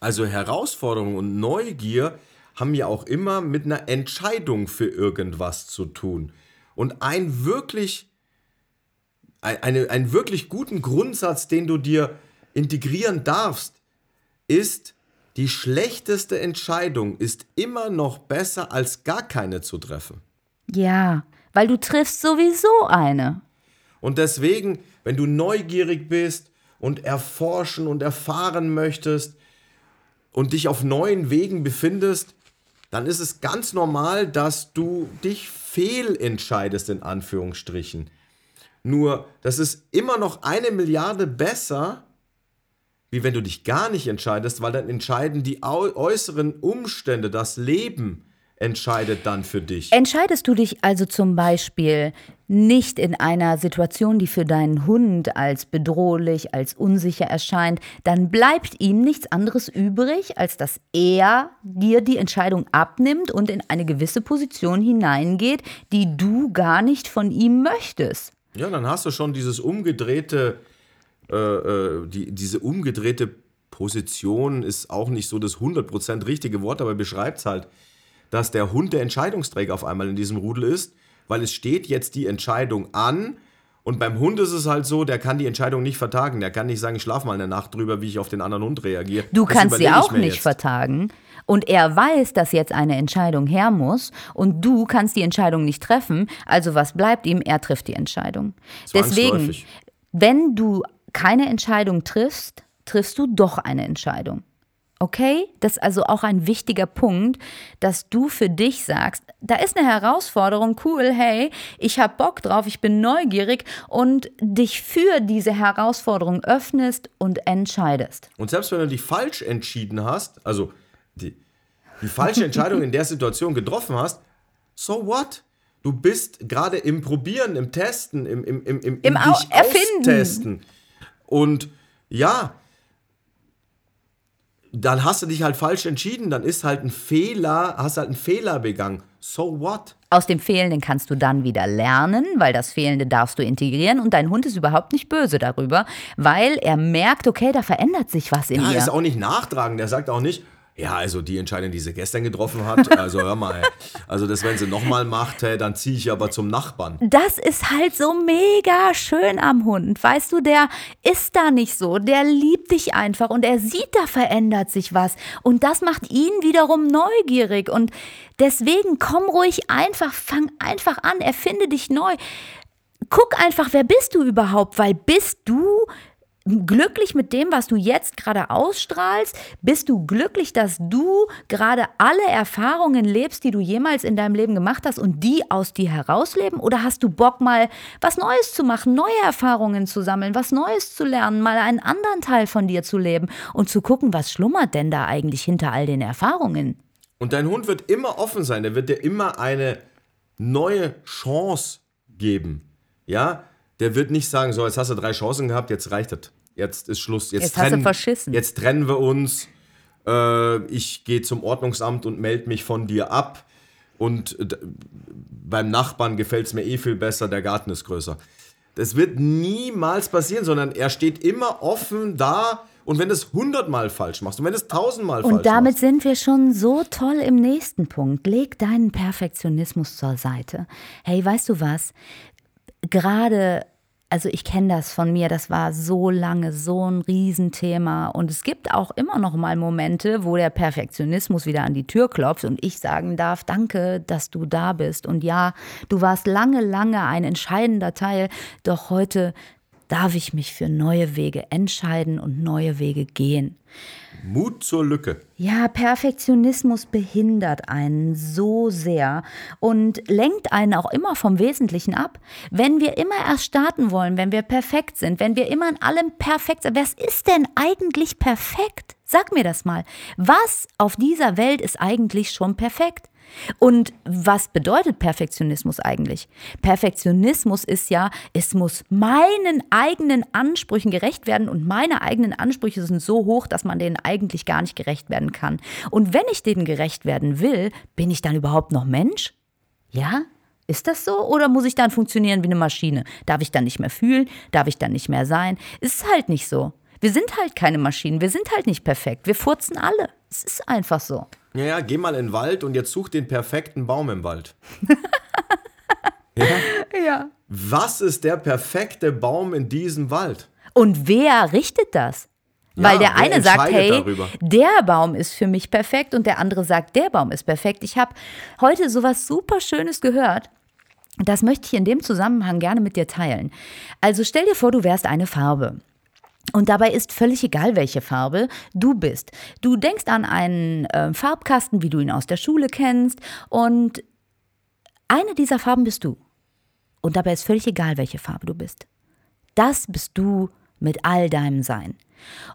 Also Herausforderung und Neugier haben ja auch immer mit einer Entscheidung für irgendwas zu tun. Und ein wirklich, eine, einen wirklich guten Grundsatz, den du dir integrieren darfst, ist, die schlechteste Entscheidung ist immer noch besser, als gar keine zu treffen. Ja, weil du triffst sowieso eine. Und deswegen, wenn du neugierig bist und erforschen und erfahren möchtest und dich auf neuen Wegen befindest, dann ist es ganz normal, dass du dich fehlentscheidest, in Anführungsstrichen. Nur, das ist immer noch eine Milliarde besser, wie wenn du dich gar nicht entscheidest, weil dann entscheiden die äußeren Umstände, das Leben entscheidet dann für dich. Entscheidest du dich also zum Beispiel nicht in einer Situation, die für deinen Hund als bedrohlich, als unsicher erscheint, dann bleibt ihm nichts anderes übrig, als dass er dir die Entscheidung abnimmt und in eine gewisse Position hineingeht, die du gar nicht von ihm möchtest. Ja, dann hast du schon dieses umgedrehte äh, äh, die, diese umgedrehte Position ist auch nicht so das 100% richtige Wort, aber beschreibt es halt, dass der Hund der Entscheidungsträger auf einmal in diesem Rudel ist, weil es steht jetzt die Entscheidung an und beim Hund ist es halt so, der kann die Entscheidung nicht vertagen. Der kann nicht sagen, ich schlafe mal eine Nacht drüber, wie ich auf den anderen Hund reagiere. Du das kannst sie auch nicht jetzt. vertagen. Und er weiß, dass jetzt eine Entscheidung her muss und du kannst die Entscheidung nicht treffen. Also was bleibt ihm? Er trifft die Entscheidung. Deswegen, wenn du keine Entscheidung triffst, triffst du doch eine Entscheidung. Okay? Das ist also auch ein wichtiger Punkt, dass du für dich sagst, da ist eine Herausforderung, cool, hey, ich habe Bock drauf, ich bin neugierig und dich für diese Herausforderung öffnest und entscheidest. Und selbst wenn du dich falsch entschieden hast, also die, die falsche Entscheidung in der Situation getroffen hast, so what? Du bist gerade im Probieren, im Testen, im, im, im, im, Im Erfinden. Austesten. Und ja, dann hast du dich halt falsch entschieden, dann ist halt ein Fehler, hast halt einen Fehler begangen. So what? Aus dem Fehlenden kannst du dann wieder lernen, weil das Fehlende darfst du integrieren und dein Hund ist überhaupt nicht böse darüber, weil er merkt, okay, da verändert sich was in ja, mir. Er ist auch nicht nachtragend, der sagt auch nicht, ja, also die Entscheidung, die sie gestern getroffen hat, also hör mal, also das, wenn sie nochmal macht, dann ziehe ich aber zum Nachbarn. Das ist halt so mega schön am Hund. Weißt du, der ist da nicht so. Der liebt dich einfach und er sieht, da verändert sich was. Und das macht ihn wiederum neugierig. Und deswegen komm ruhig einfach, fang einfach an, erfinde dich neu. Guck einfach, wer bist du überhaupt? Weil bist du glücklich mit dem, was du jetzt gerade ausstrahlst? Bist du glücklich, dass du gerade alle Erfahrungen lebst, die du jemals in deinem Leben gemacht hast und die aus dir herausleben? Oder hast du Bock, mal was Neues zu machen, neue Erfahrungen zu sammeln, was Neues zu lernen, mal einen anderen Teil von dir zu leben und zu gucken, was schlummert denn da eigentlich hinter all den Erfahrungen? Und dein Hund wird immer offen sein, der wird dir immer eine neue Chance geben. Ja, der wird nicht sagen, so, jetzt hast du drei Chancen gehabt, jetzt reicht das jetzt ist Schluss. Jetzt, jetzt trennen, hast du verschissen. Jetzt trennen wir uns. Äh, ich gehe zum Ordnungsamt und melde mich von dir ab. Und äh, beim Nachbarn gefällt es mir eh viel besser, der Garten ist größer. Das wird niemals passieren, sondern er steht immer offen da Und wenn du es hundertmal falsch machst und wenn du es tausendmal falsch Und damit machst. sind wir schon so toll im nächsten Punkt. Leg deinen Perfektionismus zur Seite. Hey, weißt du was? Gerade, also ich kenne das von mir, das war so lange so ein Riesenthema. Und es gibt auch immer noch mal Momente, wo der Perfektionismus wieder an die Tür klopft und ich sagen darf, danke, dass du da bist. Und ja, du warst lange, lange ein entscheidender Teil, doch heute darf ich mich für neue Wege entscheiden und neue Wege gehen. Mut zur Lücke. Ja, Perfektionismus behindert einen so sehr und lenkt einen auch immer vom Wesentlichen ab. Wenn wir immer erst starten wollen, wenn wir perfekt sind, wenn wir immer in allem perfekt sind, was ist denn eigentlich perfekt? Sag mir das mal. Was auf dieser Welt ist eigentlich schon perfekt? Und was bedeutet Perfektionismus eigentlich? Perfektionismus ist ja, es muss meinen eigenen Ansprüchen gerecht werden und meine eigenen Ansprüche sind so hoch, dass man denen eigentlich gar nicht gerecht werden kann. Und wenn ich denen gerecht werden will, bin ich dann überhaupt noch Mensch? Ja? Ist das so? Oder muss ich dann funktionieren wie eine Maschine? Darf ich dann nicht mehr fühlen? Darf ich dann nicht mehr sein? Ist halt nicht so. Wir sind halt keine Maschinen. Wir sind halt nicht perfekt. Wir furzen alle. Es ist einfach so. Ja, ja, geh mal in den Wald und jetzt such den perfekten Baum im Wald. ja? Ja. Was ist der perfekte Baum in diesem Wald? Und wer richtet das? Ja, Weil der wer eine sagt, hey, darüber? der Baum ist für mich perfekt und der andere sagt, der Baum ist perfekt. Ich habe heute sowas super Schönes gehört. Das möchte ich in dem Zusammenhang gerne mit dir teilen. Also stell dir vor, du wärst eine Farbe. Und dabei ist völlig egal, welche Farbe du bist. Du denkst an einen äh, Farbkasten, wie du ihn aus der Schule kennst. Und eine dieser Farben bist du. Und dabei ist völlig egal, welche Farbe du bist. Das bist du mit all deinem Sein.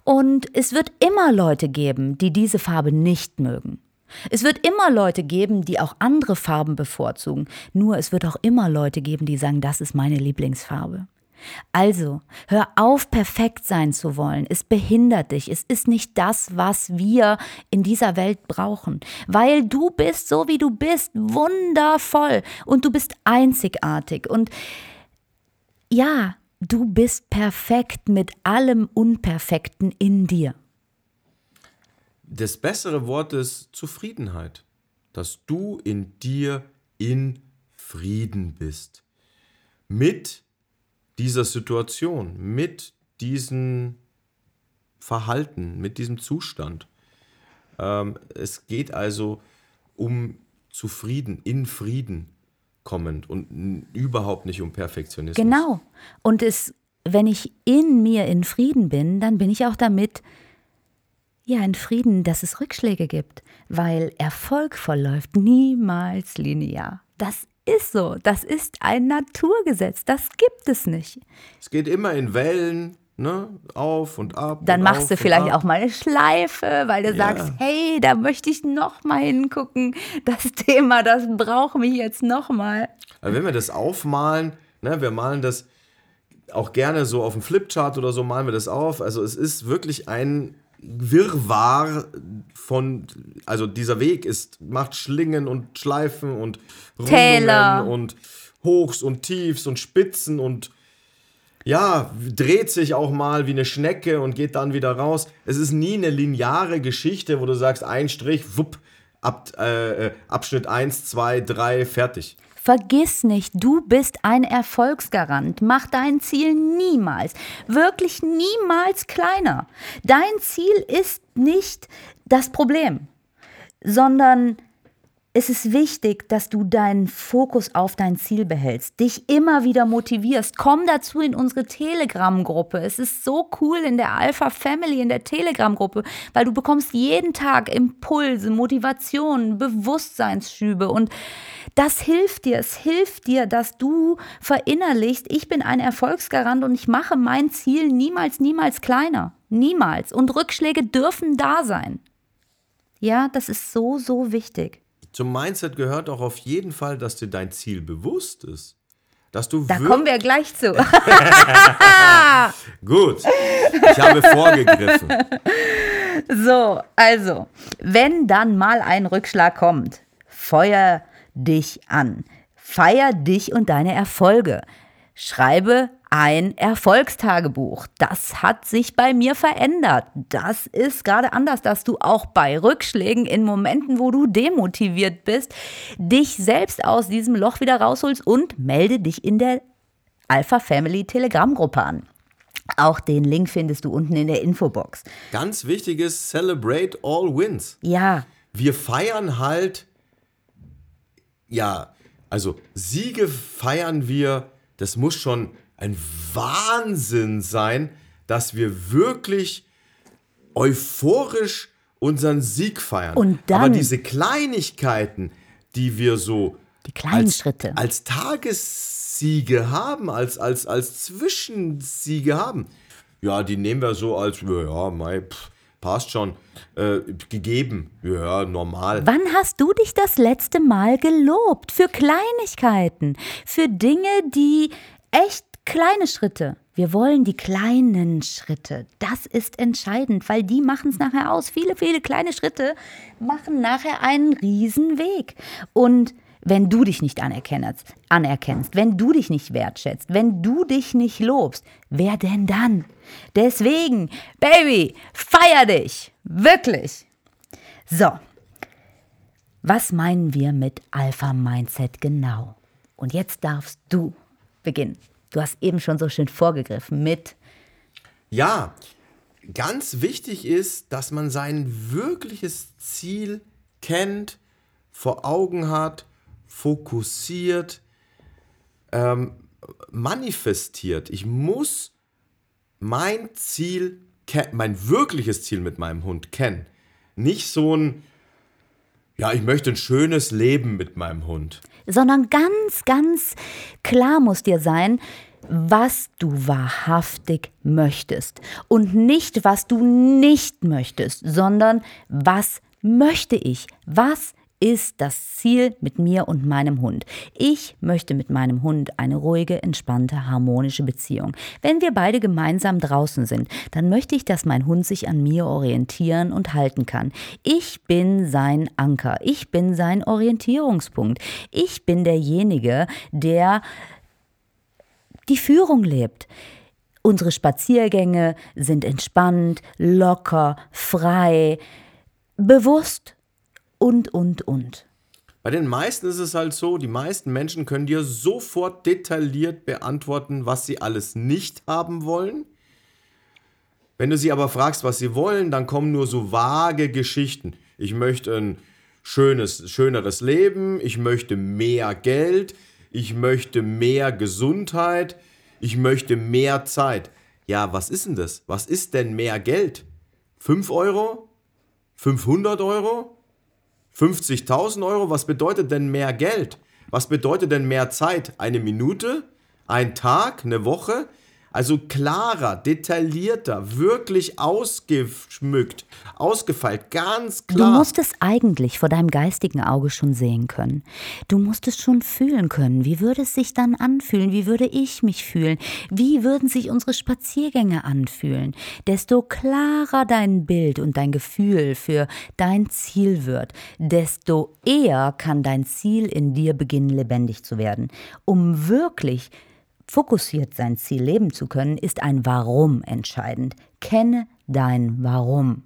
Und es wird immer Leute geben, die diese Farbe nicht mögen. Es wird immer Leute geben, die auch andere Farben bevorzugen. Nur es wird auch immer Leute geben, die sagen, das ist meine Lieblingsfarbe. Also, hör auf, perfekt sein zu wollen. Es behindert dich. Es ist nicht das, was wir in dieser Welt brauchen. Weil du bist so, wie du bist, wundervoll. Und du bist einzigartig. Und ja, du bist perfekt mit allem Unperfekten in dir. Das bessere Wort ist Zufriedenheit. Dass du in dir in Frieden bist. Mit dieser Situation, mit diesem Verhalten, mit diesem Zustand. Ähm, es geht also um Zufrieden, in Frieden kommend und überhaupt nicht um Perfektionismus. Genau. Und es, wenn ich in mir in Frieden bin, dann bin ich auch damit, ja, in Frieden, dass es Rückschläge gibt, weil Erfolg verläuft niemals linear. Das ist so. Das ist ein Naturgesetz. Das gibt es nicht. Es geht immer in Wellen, ne? Auf und ab. Dann und machst du vielleicht auch mal eine Schleife, weil du Ja. sagst, hey, da möchte ich noch mal hingucken. Das Thema, das braucht mich jetzt noch mal. Aber wenn wir das aufmalen, ne, wir malen das auch gerne so auf dem Flipchart oder so, malen wir das auf. Also es ist wirklich ein Wirrwarr von, also dieser Weg ist, macht Schlingen und Schleifen und Täler. und Hochs und Tiefs und Spitzen und ja, dreht sich auch mal wie eine Schnecke und geht dann wieder raus. Es ist nie eine lineare Geschichte, wo du sagst, ein Strich, wupp, ab, äh, äh, Abschnitt 1, 2, 3, fertig. Vergiss nicht, du bist ein Erfolgsgarant. Mach dein Ziel niemals, wirklich niemals kleiner. Dein Ziel ist nicht das Problem, sondern es ist wichtig, dass du deinen Fokus auf dein Ziel behältst, dich immer wieder motivierst. Komm dazu in unsere Telegram-Gruppe. Es ist so cool in der Alpha Family, in der Telegram-Gruppe, weil du bekommst jeden Tag Impulse, Motivationen, Bewusstseinsschübe und das hilft dir. Es hilft dir, dass du verinnerlichst, ich bin ein Erfolgsgarant und ich mache mein Ziel niemals, niemals kleiner. Niemals. Und Rückschläge dürfen da sein. Ja, das ist so, so wichtig. Zum Mindset gehört auch auf jeden Fall, dass dir dein Ziel bewusst ist. Dass du Da kommen wir gleich zu. Gut. Ich habe vorgegriffen. So, also, wenn dann mal ein Rückschlag kommt, feuer dich an. Feier dich und deine Erfolge. Schreibe ein Erfolgstagebuch. Das hat sich bei mir verändert. Das ist gerade anders, dass du auch bei Rückschlägen in Momenten, wo du demotiviert bist, dich selbst aus diesem Loch wieder rausholst und melde dich in der Alpha Family Telegram Gruppe an. Auch den Link findest du unten in der Infobox. Ganz wichtig ist, celebrate all wins. Ja. Wir feiern halt, ja, also Siege feiern wir, das muss schon ein Wahnsinn sein, dass wir wirklich euphorisch unseren Sieg feiern. Und dann, Aber diese Kleinigkeiten, die wir so die kleinen als, Schritte. als Tagessiege haben, als, als, als Zwischensiege haben, ja, die nehmen wir so als, ja, mei, pff, passt schon, äh, gegeben, ja, normal. Wann hast du dich das letzte Mal gelobt? Für Kleinigkeiten, für Dinge, die echt kleine Schritte. Wir wollen die kleinen Schritte. Das ist entscheidend, weil die machen es nachher aus. Viele, viele kleine Schritte machen nachher einen riesen Weg. Und wenn du dich nicht anerkennst, anerkennst, wenn du dich nicht wertschätzt, wenn du dich nicht lobst, wer denn dann? Deswegen, Baby, feier dich. Wirklich. So. Was meinen wir mit Alpha Mindset genau? Und jetzt darfst du beginnen. Du hast eben schon so schön vorgegriffen mit. Ja, ganz wichtig ist, dass man sein wirkliches Ziel kennt, vor Augen hat, fokussiert, ähm, manifestiert. Ich muss mein Ziel, mein wirkliches Ziel mit meinem Hund kennen. Nicht so ein, ja, ich möchte ein schönes Leben mit meinem Hund. Sondern ganz, ganz klar muss dir sein, was du wahrhaftig möchtest. Und nicht, was du nicht möchtest, sondern was möchte ich? Was ist das Ziel mit mir und meinem Hund. Ich möchte mit meinem Hund eine ruhige, entspannte, harmonische Beziehung. Wenn wir beide gemeinsam draußen sind, dann möchte ich, dass mein Hund sich an mir orientieren und halten kann. Ich bin sein Anker, ich bin sein Orientierungspunkt. Ich bin derjenige, der die Führung lebt. Unsere Spaziergänge sind entspannt, locker, frei, bewusst und, und, und. Bei den meisten ist es halt so, die meisten Menschen können dir sofort detailliert beantworten, was sie alles nicht haben wollen. Wenn du sie aber fragst, was sie wollen, dann kommen nur so vage Geschichten. Ich möchte ein schönes, schöneres Leben, ich möchte mehr Geld, ich möchte mehr Gesundheit, ich möchte mehr Zeit. Ja, was ist denn das? Was ist denn mehr Geld? 5 Euro? 500 Euro? 50.000 Euro, was bedeutet denn mehr Geld? Was bedeutet denn mehr Zeit? Eine Minute? Ein Tag? Eine Woche? Also klarer, detaillierter, wirklich ausgeschmückt, ausgefeilt, ganz klar. Du musst es eigentlich vor deinem geistigen Auge schon sehen können. Du musst es schon fühlen können. Wie würde es sich dann anfühlen? Wie würde ich mich fühlen? Wie würden sich unsere Spaziergänge anfühlen? Desto klarer dein Bild und dein Gefühl für dein Ziel wird, desto eher kann dein Ziel in dir beginnen, lebendig zu werden. Um wirklich fokussiert sein Ziel leben zu können, ist ein Warum entscheidend. Kenne dein Warum.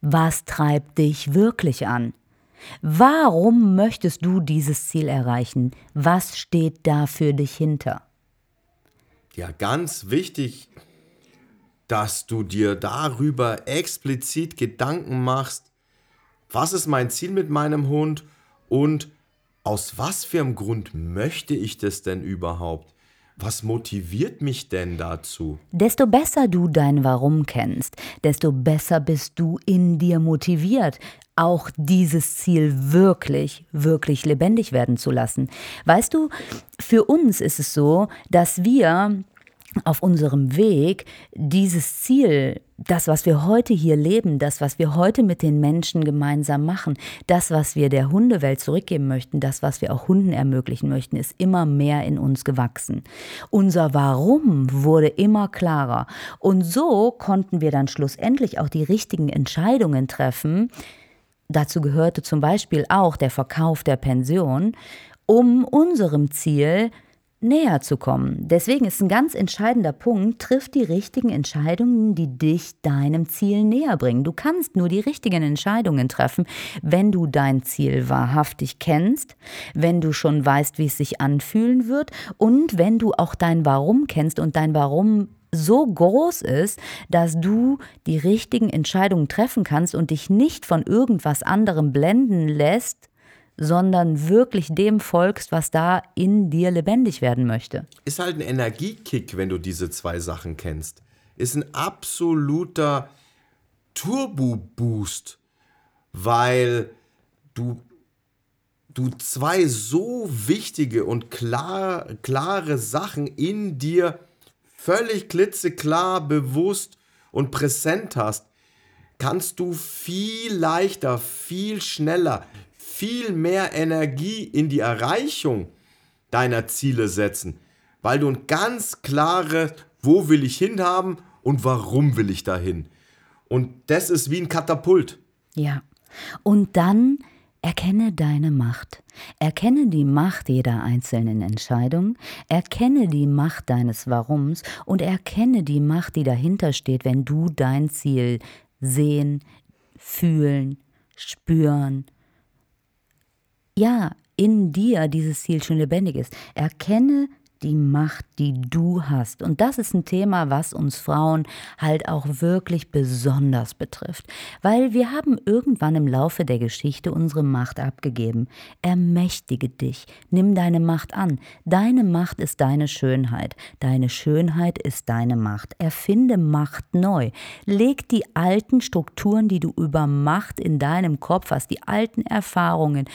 Was treibt dich wirklich an? Warum möchtest du dieses Ziel erreichen? Was steht da für dich hinter? Ja, ganz wichtig, dass du dir darüber explizit Gedanken machst, was ist mein Ziel mit meinem Hund und aus was für einem Grund möchte ich das denn überhaupt? Was motiviert mich denn dazu? Desto besser du dein Warum kennst, desto besser bist du in dir motiviert, auch dieses Ziel wirklich, wirklich lebendig werden zu lassen. Weißt du, für uns ist es so, dass wir auf unserem Weg dieses Ziel, das, was wir heute hier leben, das, was wir heute mit den Menschen gemeinsam machen, das, was wir der Hundewelt zurückgeben möchten, das, was wir auch Hunden ermöglichen möchten, ist immer mehr in uns gewachsen. Unser Warum wurde immer klarer. Und so konnten wir dann schlussendlich auch die richtigen Entscheidungen treffen. Dazu gehörte zum Beispiel auch der Verkauf der Pension, um unserem Ziel näher zu kommen. Deswegen ist ein ganz entscheidender Punkt, triff die richtigen Entscheidungen, die dich deinem Ziel näher bringen. Du kannst nur die richtigen Entscheidungen treffen, wenn du dein Ziel wahrhaftig kennst, wenn du schon weißt, wie es sich anfühlen wird und wenn du auch dein Warum kennst und dein Warum so groß ist, dass du die richtigen Entscheidungen treffen kannst und dich nicht von irgendwas anderem blenden lässt, sondern wirklich dem folgst, was da in dir lebendig werden möchte. Ist halt ein Energiekick, wenn du diese zwei Sachen kennst. Ist ein absoluter Turbo-Boost, weil du, du zwei so wichtige und klar, klare Sachen in dir völlig klitzeklar, bewusst und präsent hast, kannst du viel leichter, viel schneller, viel mehr Energie in die Erreichung deiner Ziele setzen, weil du ein ganz klares, wo will ich hinhaben und warum will ich dahin. Und das ist wie ein Katapult. Ja. Und dann erkenne deine Macht. Erkenne die Macht jeder einzelnen Entscheidung, erkenne die Macht deines Warums und erkenne die Macht, die dahinter steht, wenn du dein Ziel sehen, fühlen, spüren, ja, in dir dieses Ziel schon lebendig ist. Erkenne die Macht, die du hast. Und das ist ein Thema, was uns Frauen halt auch wirklich besonders betrifft. Weil wir haben irgendwann im Laufe der Geschichte unsere Macht abgegeben. Ermächtige dich, nimm deine Macht an. Deine Macht ist deine Schönheit. Deine Schönheit ist deine Macht. Erfinde Macht neu. Leg die alten Strukturen, die du über Macht in deinem Kopf hast, die alten Erfahrungen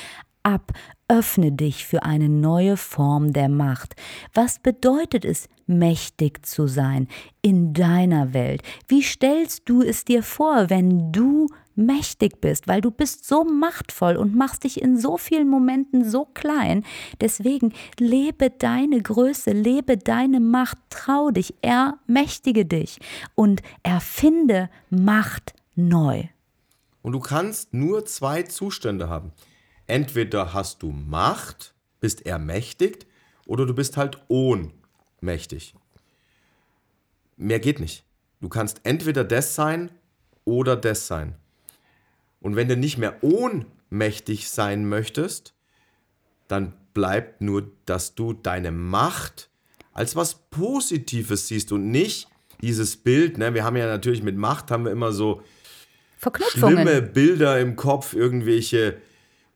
ab, öffne dich für eine neue Form der Macht. Was bedeutet es, mächtig zu sein in deiner Welt? Wie stellst du es dir vor, wenn du mächtig bist, weil du bist so machtvoll und machst dich in so vielen Momenten so klein. Deswegen lebe deine Größe, lebe deine Macht, trau dich, ermächtige dich und erfinde Macht neu. Und du kannst nur zwei Zustände haben. Entweder hast du Macht, bist ermächtigt, oder du bist halt ohnmächtig. Mehr geht nicht. Du kannst entweder das sein oder das sein. Und wenn du nicht mehr ohnmächtig sein möchtest, dann bleibt nur, dass du deine Macht als was Positives siehst und nicht dieses Bild. Ne? Wir haben ja natürlich mit Macht haben wir immer so schlimme Bilder im Kopf, irgendwelche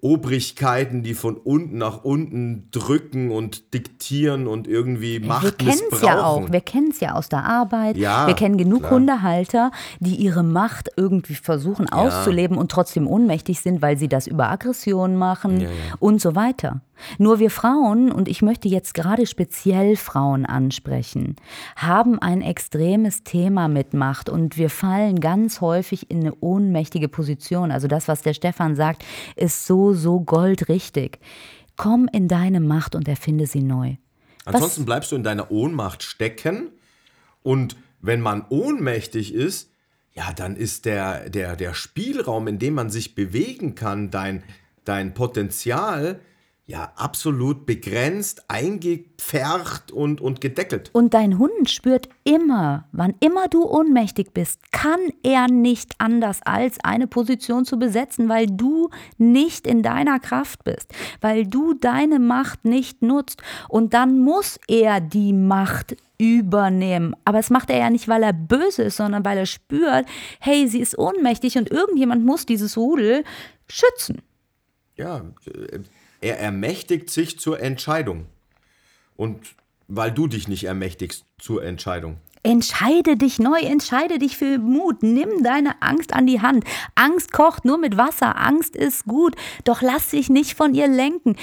Obrigkeiten, die von unten nach unten drücken und diktieren und irgendwie Macht Wir kennen es ja auch. Wir kennen es ja aus der Arbeit. Ja, wir kennen genug klar. Hundehalter, die ihre Macht irgendwie versuchen ja. auszuleben und trotzdem ohnmächtig sind, weil sie das über Aggression machen ja, und so weiter. Nur wir Frauen, und ich möchte jetzt gerade speziell Frauen ansprechen, haben ein extremes Thema mit Macht und wir fallen ganz häufig in eine ohnmächtige Position. Also das, was der Stefan sagt, ist so, so goldrichtig. Komm in deine Macht und erfinde sie neu. Ansonsten was? bleibst du in deiner Ohnmacht stecken und wenn man ohnmächtig ist, ja, dann ist der, der, der Spielraum, in dem man sich bewegen kann, dein, dein Potenzial, ja absolut begrenzt, eingepfercht und, und gedeckelt. Und dein Hund spürt immer, wann immer du ohnmächtig bist, kann er nicht anders als eine Position zu besetzen, weil du nicht in deiner Kraft bist, weil du deine Macht nicht nutzt. Und dann muss er die Macht übernehmen. Aber es macht er ja nicht, weil er böse ist, sondern weil er spürt, hey, sie ist ohnmächtig und irgendjemand muss dieses Rudel schützen. Ja, er ermächtigt sich zur Entscheidung. Und weil du dich nicht ermächtigst zur Entscheidung. Entscheide dich neu, entscheide dich für Mut, nimm deine Angst an die Hand. Angst kocht nur mit Wasser, Angst ist gut, doch lass dich nicht von ihr lenken.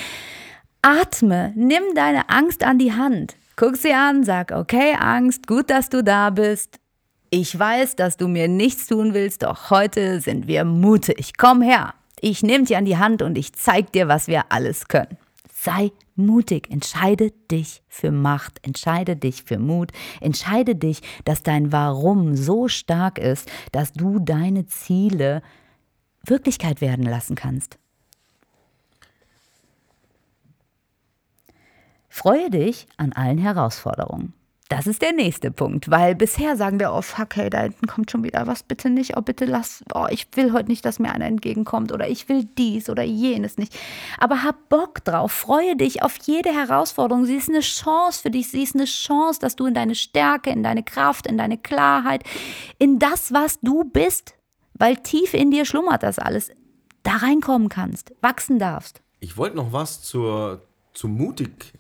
Atme, nimm deine Angst an die Hand. Guck sie an, sag, okay, Angst, gut, dass du da bist. Ich weiß, dass du mir nichts tun willst, doch heute sind wir mutig. Komm her. Ich nehme dich an die Hand und ich zeig dir, was wir alles können. Sei mutig, entscheide dich für Macht, entscheide dich für Mut, entscheide dich, dass dein Warum so stark ist, dass du deine Ziele Wirklichkeit werden lassen kannst. Freue dich an allen Herausforderungen. Das ist der nächste Punkt, weil bisher sagen wir, oh fuck, hey, da hinten kommt schon wieder was, bitte nicht, oh bitte lass, oh, ich will heute nicht, dass mir einer entgegenkommt oder ich will dies oder jenes nicht. Aber hab Bock drauf, freue dich auf jede Herausforderung. Sie ist eine Chance für dich, sie ist eine Chance, dass du in deine Stärke, in deine Kraft, in deine Klarheit, in das, was du bist, weil tief in dir schlummert das alles, da reinkommen kannst, wachsen darfst. Ich wollte noch was zur, zu mutig,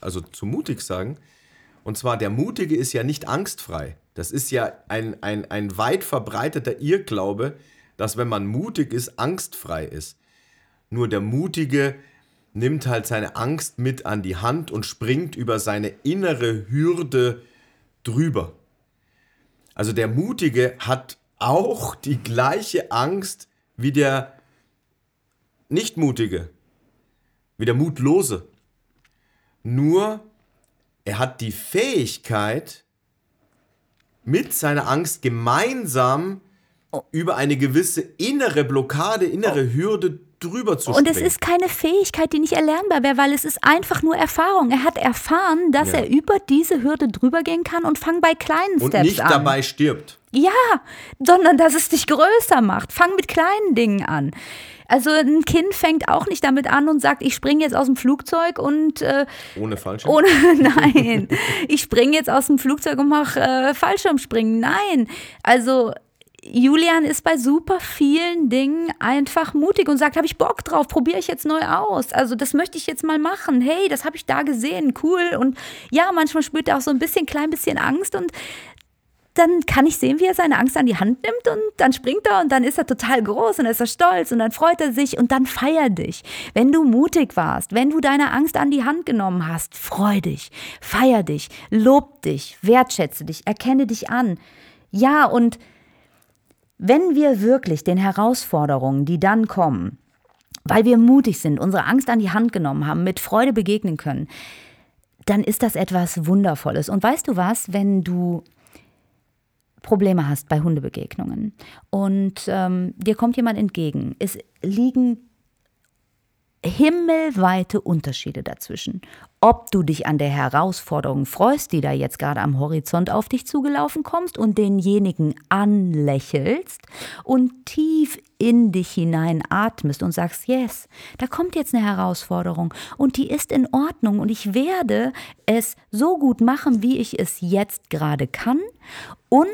also zu mutig sagen. Und zwar, der Mutige ist ja nicht angstfrei. Das ist ja ein, ein, ein weit verbreiteter Irrglaube, dass wenn man mutig ist, angstfrei ist. Nur der Mutige nimmt halt seine Angst mit an die Hand und springt über seine innere Hürde drüber. Also der Mutige hat auch die gleiche Angst wie der Nichtmutige, wie der Mutlose. Nur er hat die Fähigkeit, mit seiner Angst gemeinsam oh. über eine gewisse innere Blockade, innere oh. Hürde drüber zu springen. Und es ist keine Fähigkeit, die nicht erlernbar wäre, weil es ist einfach nur Erfahrung. Er hat erfahren, dass ja. er über diese Hürde drüber gehen kann und fang bei kleinen und Steps an. Und nicht dabei stirbt. Ja, sondern dass es dich größer macht. Fang mit kleinen Dingen an. Also ein Kind fängt auch nicht damit an und sagt, ich springe jetzt aus dem Flugzeug und äh, ohne Fallschirm. Ohne, nein, ich springe jetzt aus dem Flugzeug und mache äh, Fallschirmspringen. Nein, also Julian ist bei super vielen Dingen einfach mutig und sagt, habe ich Bock drauf, probiere ich jetzt neu aus. Also das möchte ich jetzt mal machen. Hey, das habe ich da gesehen, cool. Und ja, manchmal spürt er auch so ein bisschen, klein bisschen Angst und dann kann ich sehen, wie er seine Angst an die Hand nimmt und dann springt er und dann ist er total groß und dann ist er stolz und dann freut er sich und dann feier dich. Wenn du mutig warst, wenn du deine Angst an die Hand genommen hast, freu dich, feier dich, lob dich, wertschätze dich, erkenne dich an. Ja, und wenn wir wirklich den Herausforderungen, die dann kommen, weil wir mutig sind, unsere Angst an die Hand genommen haben, mit Freude begegnen können, dann ist das etwas Wundervolles. Und weißt du was, wenn du Probleme hast bei Hundebegegnungen und ähm, dir kommt jemand entgegen, es liegen himmelweite Unterschiede dazwischen. Ob du dich an der Herausforderung freust, die da jetzt gerade am Horizont auf dich zugelaufen kommst und denjenigen anlächelst und tief in dich hinein atmest und sagst, yes, da kommt jetzt eine Herausforderung und die ist in Ordnung und ich werde es so gut machen, wie ich es jetzt gerade kann und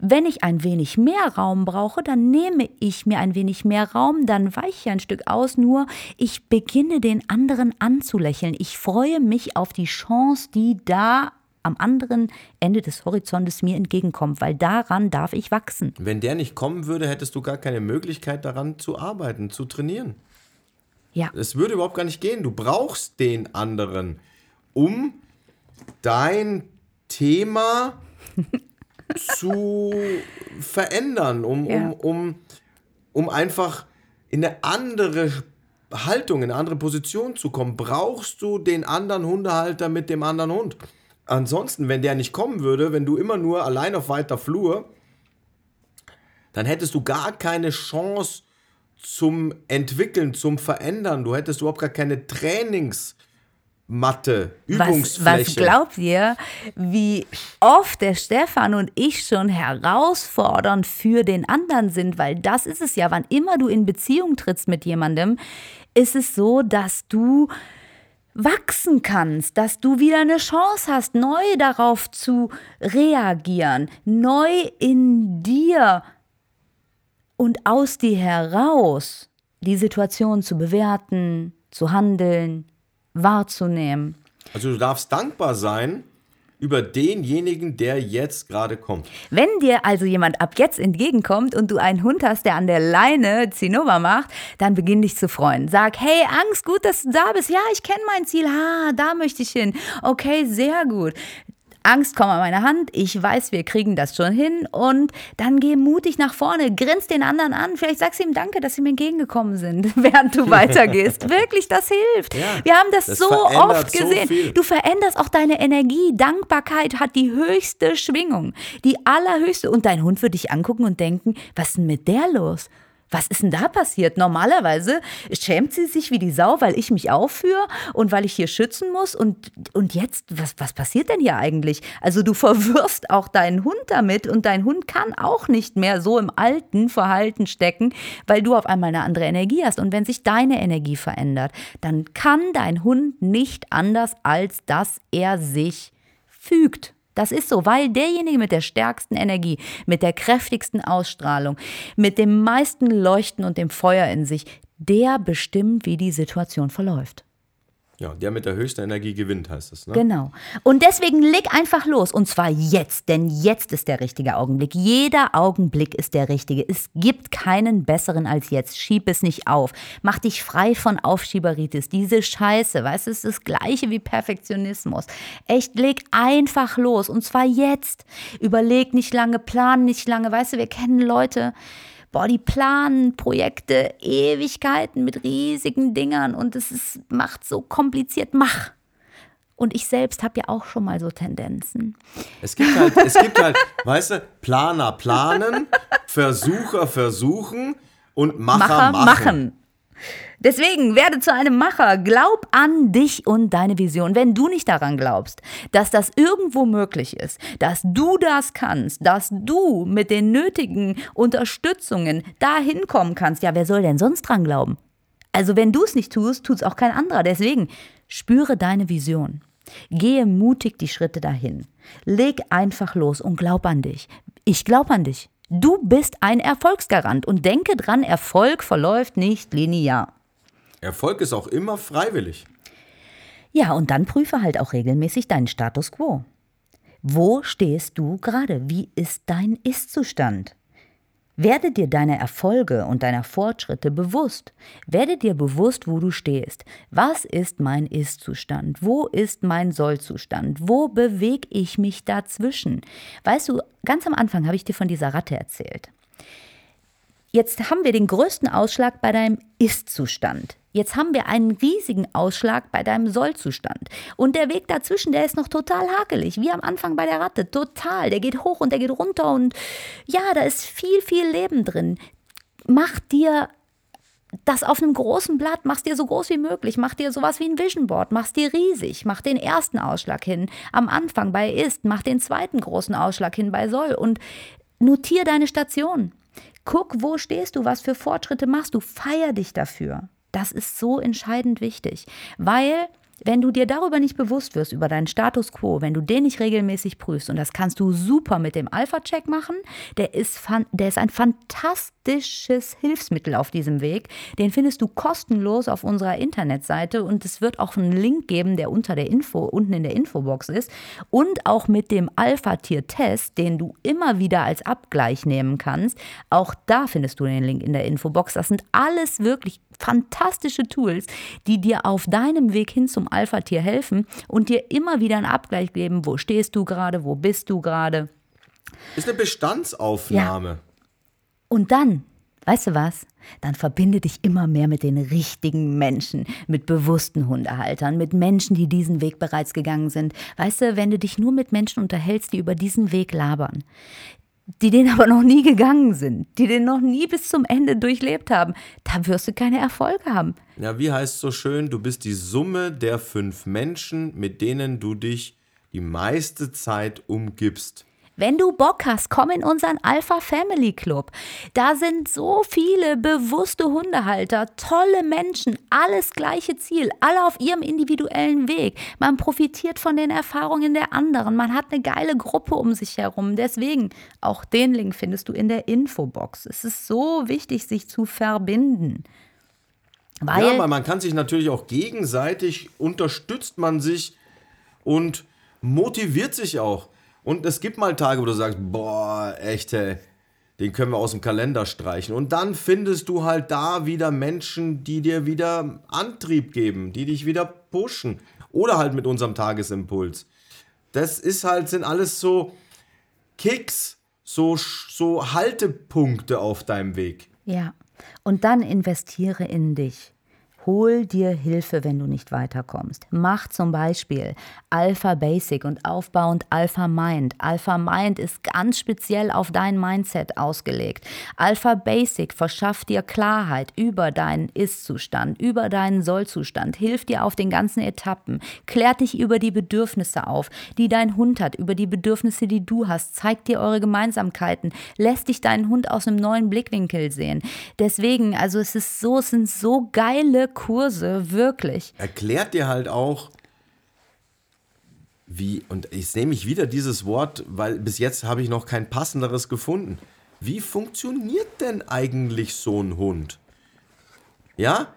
wenn ich ein wenig mehr Raum brauche, dann nehme ich mir ein wenig mehr Raum, dann weiche ich ein Stück aus, nur ich beginne den anderen anzulächeln. Ich freue auf die Chance, die da am anderen Ende des Horizontes mir entgegenkommt, weil daran darf ich wachsen. Wenn der nicht kommen würde, hättest du gar keine Möglichkeit daran zu arbeiten, zu trainieren. Ja. Es würde überhaupt gar nicht gehen. Du brauchst den anderen, um dein Thema zu verändern, um, ja. um, um, um einfach in eine andere Haltung, in eine andere Position zu kommen, brauchst du den anderen Hundehalter mit dem anderen Hund. Ansonsten, wenn der nicht kommen würde, wenn du immer nur allein auf weiter Flur, dann hättest du gar keine Chance zum Entwickeln, zum Verändern. Du hättest überhaupt gar keine Trainings- Matte, Übungsfläche. Was, was glaubt ihr, wie oft der Stefan und ich schon herausfordernd für den anderen sind? Weil das ist es ja, wann immer du in Beziehung trittst mit jemandem, ist es so, dass du wachsen kannst, dass du wieder eine Chance hast, neu darauf zu reagieren, neu in dir und aus dir heraus die Situation zu bewerten, zu handeln, wahrzunehmen. Also du darfst dankbar sein über denjenigen, der jetzt gerade kommt. Wenn dir also jemand ab jetzt entgegenkommt und du einen Hund hast, der an der Leine Zinnober macht, dann beginn dich zu freuen. Sag, hey Angst, gut, dass du da bist. Ja, ich kenne mein Ziel. Ha, da möchte ich hin. Okay, sehr gut. Angst, komm an meine Hand, ich weiß, wir kriegen das schon hin und dann geh mutig nach vorne, grinst den anderen an, vielleicht sagst du ihm Danke, dass sie mir entgegengekommen sind, während du weitergehst. Wirklich, das hilft. Ja, wir haben das, das so oft gesehen. So du veränderst auch deine Energie. Dankbarkeit hat die höchste Schwingung, die allerhöchste und dein Hund wird dich angucken und denken, was ist denn mit der los? Was ist denn da passiert? Normalerweise schämt sie sich wie die Sau, weil ich mich aufführe und weil ich hier schützen muss. Und, und jetzt, was, was passiert denn hier eigentlich? Also du verwirrst auch deinen Hund damit und dein Hund kann auch nicht mehr so im alten Verhalten stecken, weil du auf einmal eine andere Energie hast. Und wenn sich deine Energie verändert, dann kann dein Hund nicht anders, als dass er sich fügt. Das ist so, weil derjenige mit der stärksten Energie, mit der kräftigsten Ausstrahlung, mit dem meisten Leuchten und dem Feuer in sich, der bestimmt, wie die Situation verläuft. Ja, der mit der höchsten Energie gewinnt, heißt es. Ne? Genau. Und deswegen leg einfach los. Und zwar jetzt, denn jetzt ist der richtige Augenblick. Jeder Augenblick ist der richtige. Es gibt keinen besseren als jetzt. Schieb es nicht auf. Mach dich frei von Aufschieberitis. Diese Scheiße, weißt du, es ist das Gleiche wie Perfektionismus. Echt, leg einfach los. Und zwar jetzt. Überleg nicht lange, plan nicht lange. Weißt du, wir kennen Leute, boah, die planen Projekte Ewigkeiten mit riesigen Dingern und es ist, macht so kompliziert. Mach! Und ich selbst habe ja auch schon mal so Tendenzen. Es gibt halt, es gibt halt, weißt du, Planer planen, Versucher versuchen und Macher, Macher machen. machen. Deswegen werde zu einem Macher. Glaub an dich und deine Vision. Wenn du nicht daran glaubst, dass das irgendwo möglich ist, dass du das kannst, dass du mit den nötigen Unterstützungen dahin kommen kannst, ja, wer soll denn sonst dran glauben? Also wenn du es nicht tust, tut es auch kein anderer. Deswegen spüre deine Vision. Gehe mutig die Schritte dahin. Leg einfach los und glaub an dich. Ich glaub an dich. Du bist ein Erfolgsgarant und denke dran, Erfolg verläuft nicht linear. Erfolg ist auch immer freiwillig. Ja, und dann prüfe halt auch regelmäßig deinen Status quo. Wo stehst du gerade? Wie ist dein Ist-Zustand? Werde dir deiner Erfolge und deiner Fortschritte bewusst. Werde dir bewusst, wo du stehst. Was ist mein Ist-Zustand? Wo ist mein Soll-Zustand? Wo bewege ich mich dazwischen? Weißt du, ganz am Anfang habe ich dir von dieser Ratte erzählt. Jetzt haben wir den größten Ausschlag bei deinem Ist-Zustand. Jetzt haben wir einen riesigen Ausschlag bei deinem Sollzustand. Und der Weg dazwischen, der ist noch total hakelig, wie am Anfang bei der Ratte. Total. Der geht hoch und der geht runter. Und ja, da ist viel, viel Leben drin. Mach dir das auf einem großen Blatt, mach dir so groß wie möglich, mach dir sowas wie ein Vision Board, mach dir riesig, mach den ersten Ausschlag hin am Anfang bei Ist, mach den zweiten großen Ausschlag hin bei Soll und notier deine Station. Guck, wo stehst du, was für Fortschritte machst du, feier dich dafür. Das ist so entscheidend wichtig, weil wenn du dir darüber nicht bewusst wirst, über deinen Status quo, wenn du den nicht regelmäßig prüfst, und das kannst du super mit dem Alpha-Check machen, der ist, der ist ein fantastisches Hilfsmittel auf diesem Weg. Den findest du kostenlos auf unserer Internetseite und es wird auch einen Link geben, der unter der Info, unten in der Infobox ist. Und auch mit dem Alpha-Tier-Test, den du immer wieder als Abgleich nehmen kannst. Auch da findest du den Link in der Infobox. Das sind alles wirklich fantastische Tools, die dir auf deinem Weg hin zum Alpha-Tier helfen und dir immer wieder einen Abgleich geben, wo stehst du gerade, wo bist du gerade. Ist eine Bestandsaufnahme. Ja. Und dann, weißt du was? Dann verbinde dich immer mehr mit den richtigen Menschen, mit bewussten Hundehaltern, mit Menschen, die diesen Weg bereits gegangen sind. Weißt du, wenn du dich nur mit Menschen unterhältst, die über diesen Weg labern, die den aber noch nie gegangen sind, die den noch nie bis zum Ende durchlebt haben, da wirst du keine Erfolge haben. Ja, wie heißt es so schön, du bist die Summe der fünf Menschen, mit denen du dich die meiste Zeit umgibst. Wenn du Bock hast, komm in unseren Alpha Family Club. Da sind so viele bewusste Hundehalter, tolle Menschen, alles gleiche Ziel, alle auf ihrem individuellen Weg. Man profitiert von den Erfahrungen der anderen. Man hat eine geile Gruppe um sich herum. Deswegen, auch den Link findest du in der Infobox. Es ist so wichtig, sich zu verbinden. Weil ja, man kann sich natürlich auch gegenseitig, unterstützt man sich und motiviert sich auch. Und es gibt mal Tage, wo du sagst, boah, echt, ey, den können wir aus dem Kalender streichen. Und dann findest du halt da wieder Menschen, die dir wieder Antrieb geben, die dich wieder pushen. Oder halt mit unserem Tagesimpuls. Das ist halt, sind alles so Kicks, so, so Haltepunkte auf deinem Weg. Ja. Und dann investiere in dich. Hol dir Hilfe, wenn du nicht weiterkommst. Mach zum Beispiel Alpha Basic und aufbauend Alpha Mind. Alpha Mind ist ganz speziell auf dein Mindset ausgelegt. Alpha Basic verschafft dir Klarheit über deinen Ist-Zustand, über deinen Soll-Zustand, hilft dir auf den ganzen Etappen, klärt dich über die Bedürfnisse auf, die dein Hund hat, über die Bedürfnisse, die du hast, zeigt dir eure Gemeinsamkeiten, lässt dich deinen Hund aus einem neuen Blickwinkel sehen. Deswegen, also es ist so, es sind so geile Kurse, wirklich. Erklärt dir halt auch, wie, und jetzt nehme ich wieder dieses Wort, weil bis jetzt habe ich noch kein passenderes gefunden. Wie funktioniert denn eigentlich so ein Hund? Ja?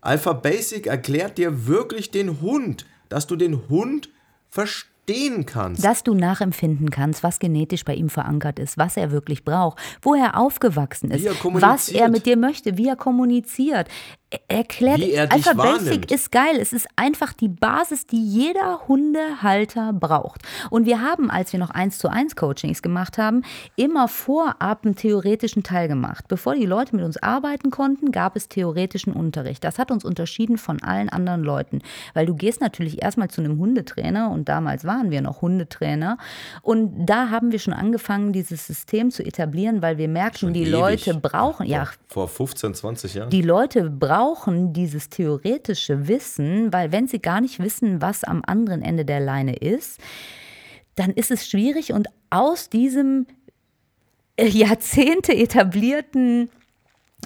Alpha Basic erklärt dir wirklich den Hund, dass du den Hund verstehst verstehen kannst. Dass du nachempfinden kannst, was genetisch bei ihm verankert ist, was er wirklich braucht, wo er aufgewachsen ist, er was er mit dir möchte, wie er kommuniziert. Erklärt, wie er Alpha wahrnimmt. Basic ist geil. Es ist einfach die Basis, die jeder Hundehalter braucht. Und wir haben, als wir noch 1 zu 1 Coachings gemacht haben, immer vorab einen theoretischen Teil gemacht. Bevor die Leute mit uns arbeiten konnten, gab es theoretischen Unterricht. Das hat uns unterschieden von allen anderen Leuten, weil du gehst natürlich erstmal zu einem Hundetrainer und damals waren wir noch Hundetrainer und da haben wir schon angefangen, dieses System zu etablieren, weil wir merken, Schon die ewig. Leute brauchen, ja, Vor 15, 20 Jahren. die Leute brauchen dieses theoretische Wissen, weil wenn sie gar nicht wissen, was am anderen Ende der Leine ist, dann ist es schwierig und aus diesem äh, Jahrzehnte etablierten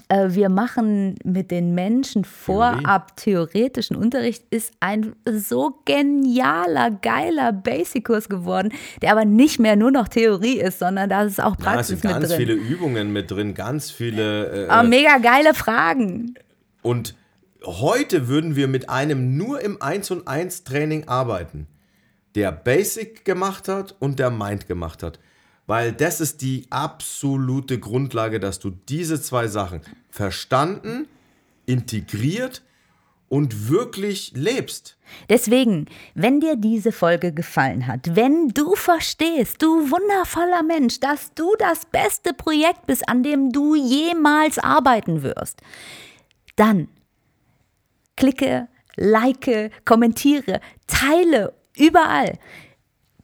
äh, wir machen mit den Menschen vorab theoretischen Unterricht, ist ein so genialer, geiler Basic-Kurs geworden, der aber nicht mehr nur noch Theorie ist, sondern da ist auch da Praxis sind mit ganz drin. viele Übungen mit drin, ganz viele. Äh, aber mega geile Fragen. Und heute würden wir mit einem nur im 1 und 1 Training arbeiten, der Basic gemacht hat und der Mind gemacht hat. Weil das ist die absolute Grundlage, dass du diese zwei Sachen verstanden, integriert und wirklich lebst. Deswegen, wenn dir diese Folge gefallen hat, wenn du verstehst, du wundervoller Mensch, dass du das beste Projekt bist, an dem du jemals arbeiten wirst, dann klicke, like, kommentiere, teile überall,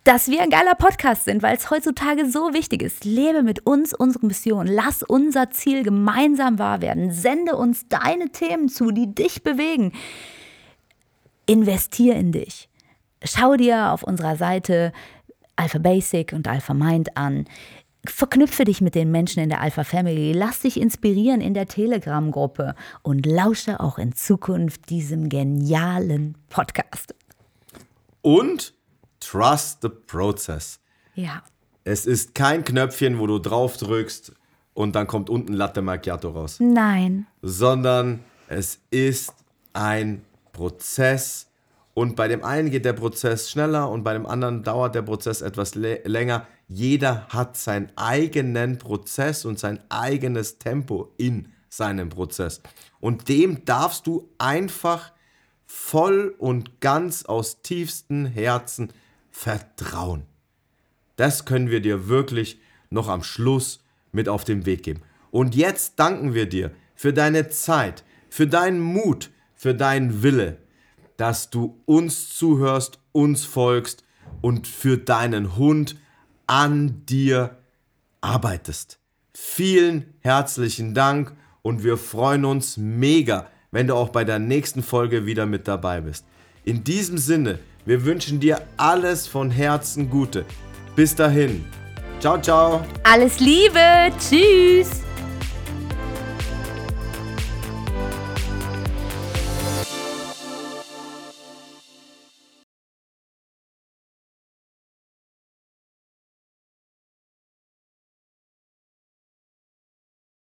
dass wir ein geiler Podcast sind, weil es heutzutage so wichtig ist. Lebe mit uns unsere Mission. Lass unser Ziel gemeinsam wahr werden. Sende uns deine Themen zu, die dich bewegen. Investier in dich. Schau dir auf unserer Seite Alpha Basic und Alpha Mind an. Verknüpfe dich mit den Menschen in der Alpha Family. Lass dich inspirieren in der Telegram-Gruppe und lausche auch in Zukunft diesem genialen Podcast. Und trust the process. Ja. Es ist kein Knöpfchen, wo du drauf drückst und dann kommt unten Latte Macchiato raus. Nein. sondern es ist ein Prozess und bei dem einen geht der Prozess schneller und bei dem anderen dauert der Prozess etwas lä- länger. Jeder hat seinen eigenen Prozess und sein eigenes Tempo in seinem Prozess. Und dem darfst du einfach voll und ganz aus tiefstem Herzen vertrauen. Das können wir dir wirklich noch am Schluss mit auf den Weg geben. Und jetzt danken wir dir für deine Zeit, für deinen Mut, für deinen Wille, dass du uns zuhörst, uns folgst und für deinen Hund an dir arbeitest. Vielen herzlichen Dank und wir freuen uns mega, wenn du auch bei der nächsten Folge wieder mit dabei bist. In diesem Sinne, wir wünschen dir alles von Herzen Gute. Bis dahin. Ciao, ciao. Alles Liebe. Tschüss.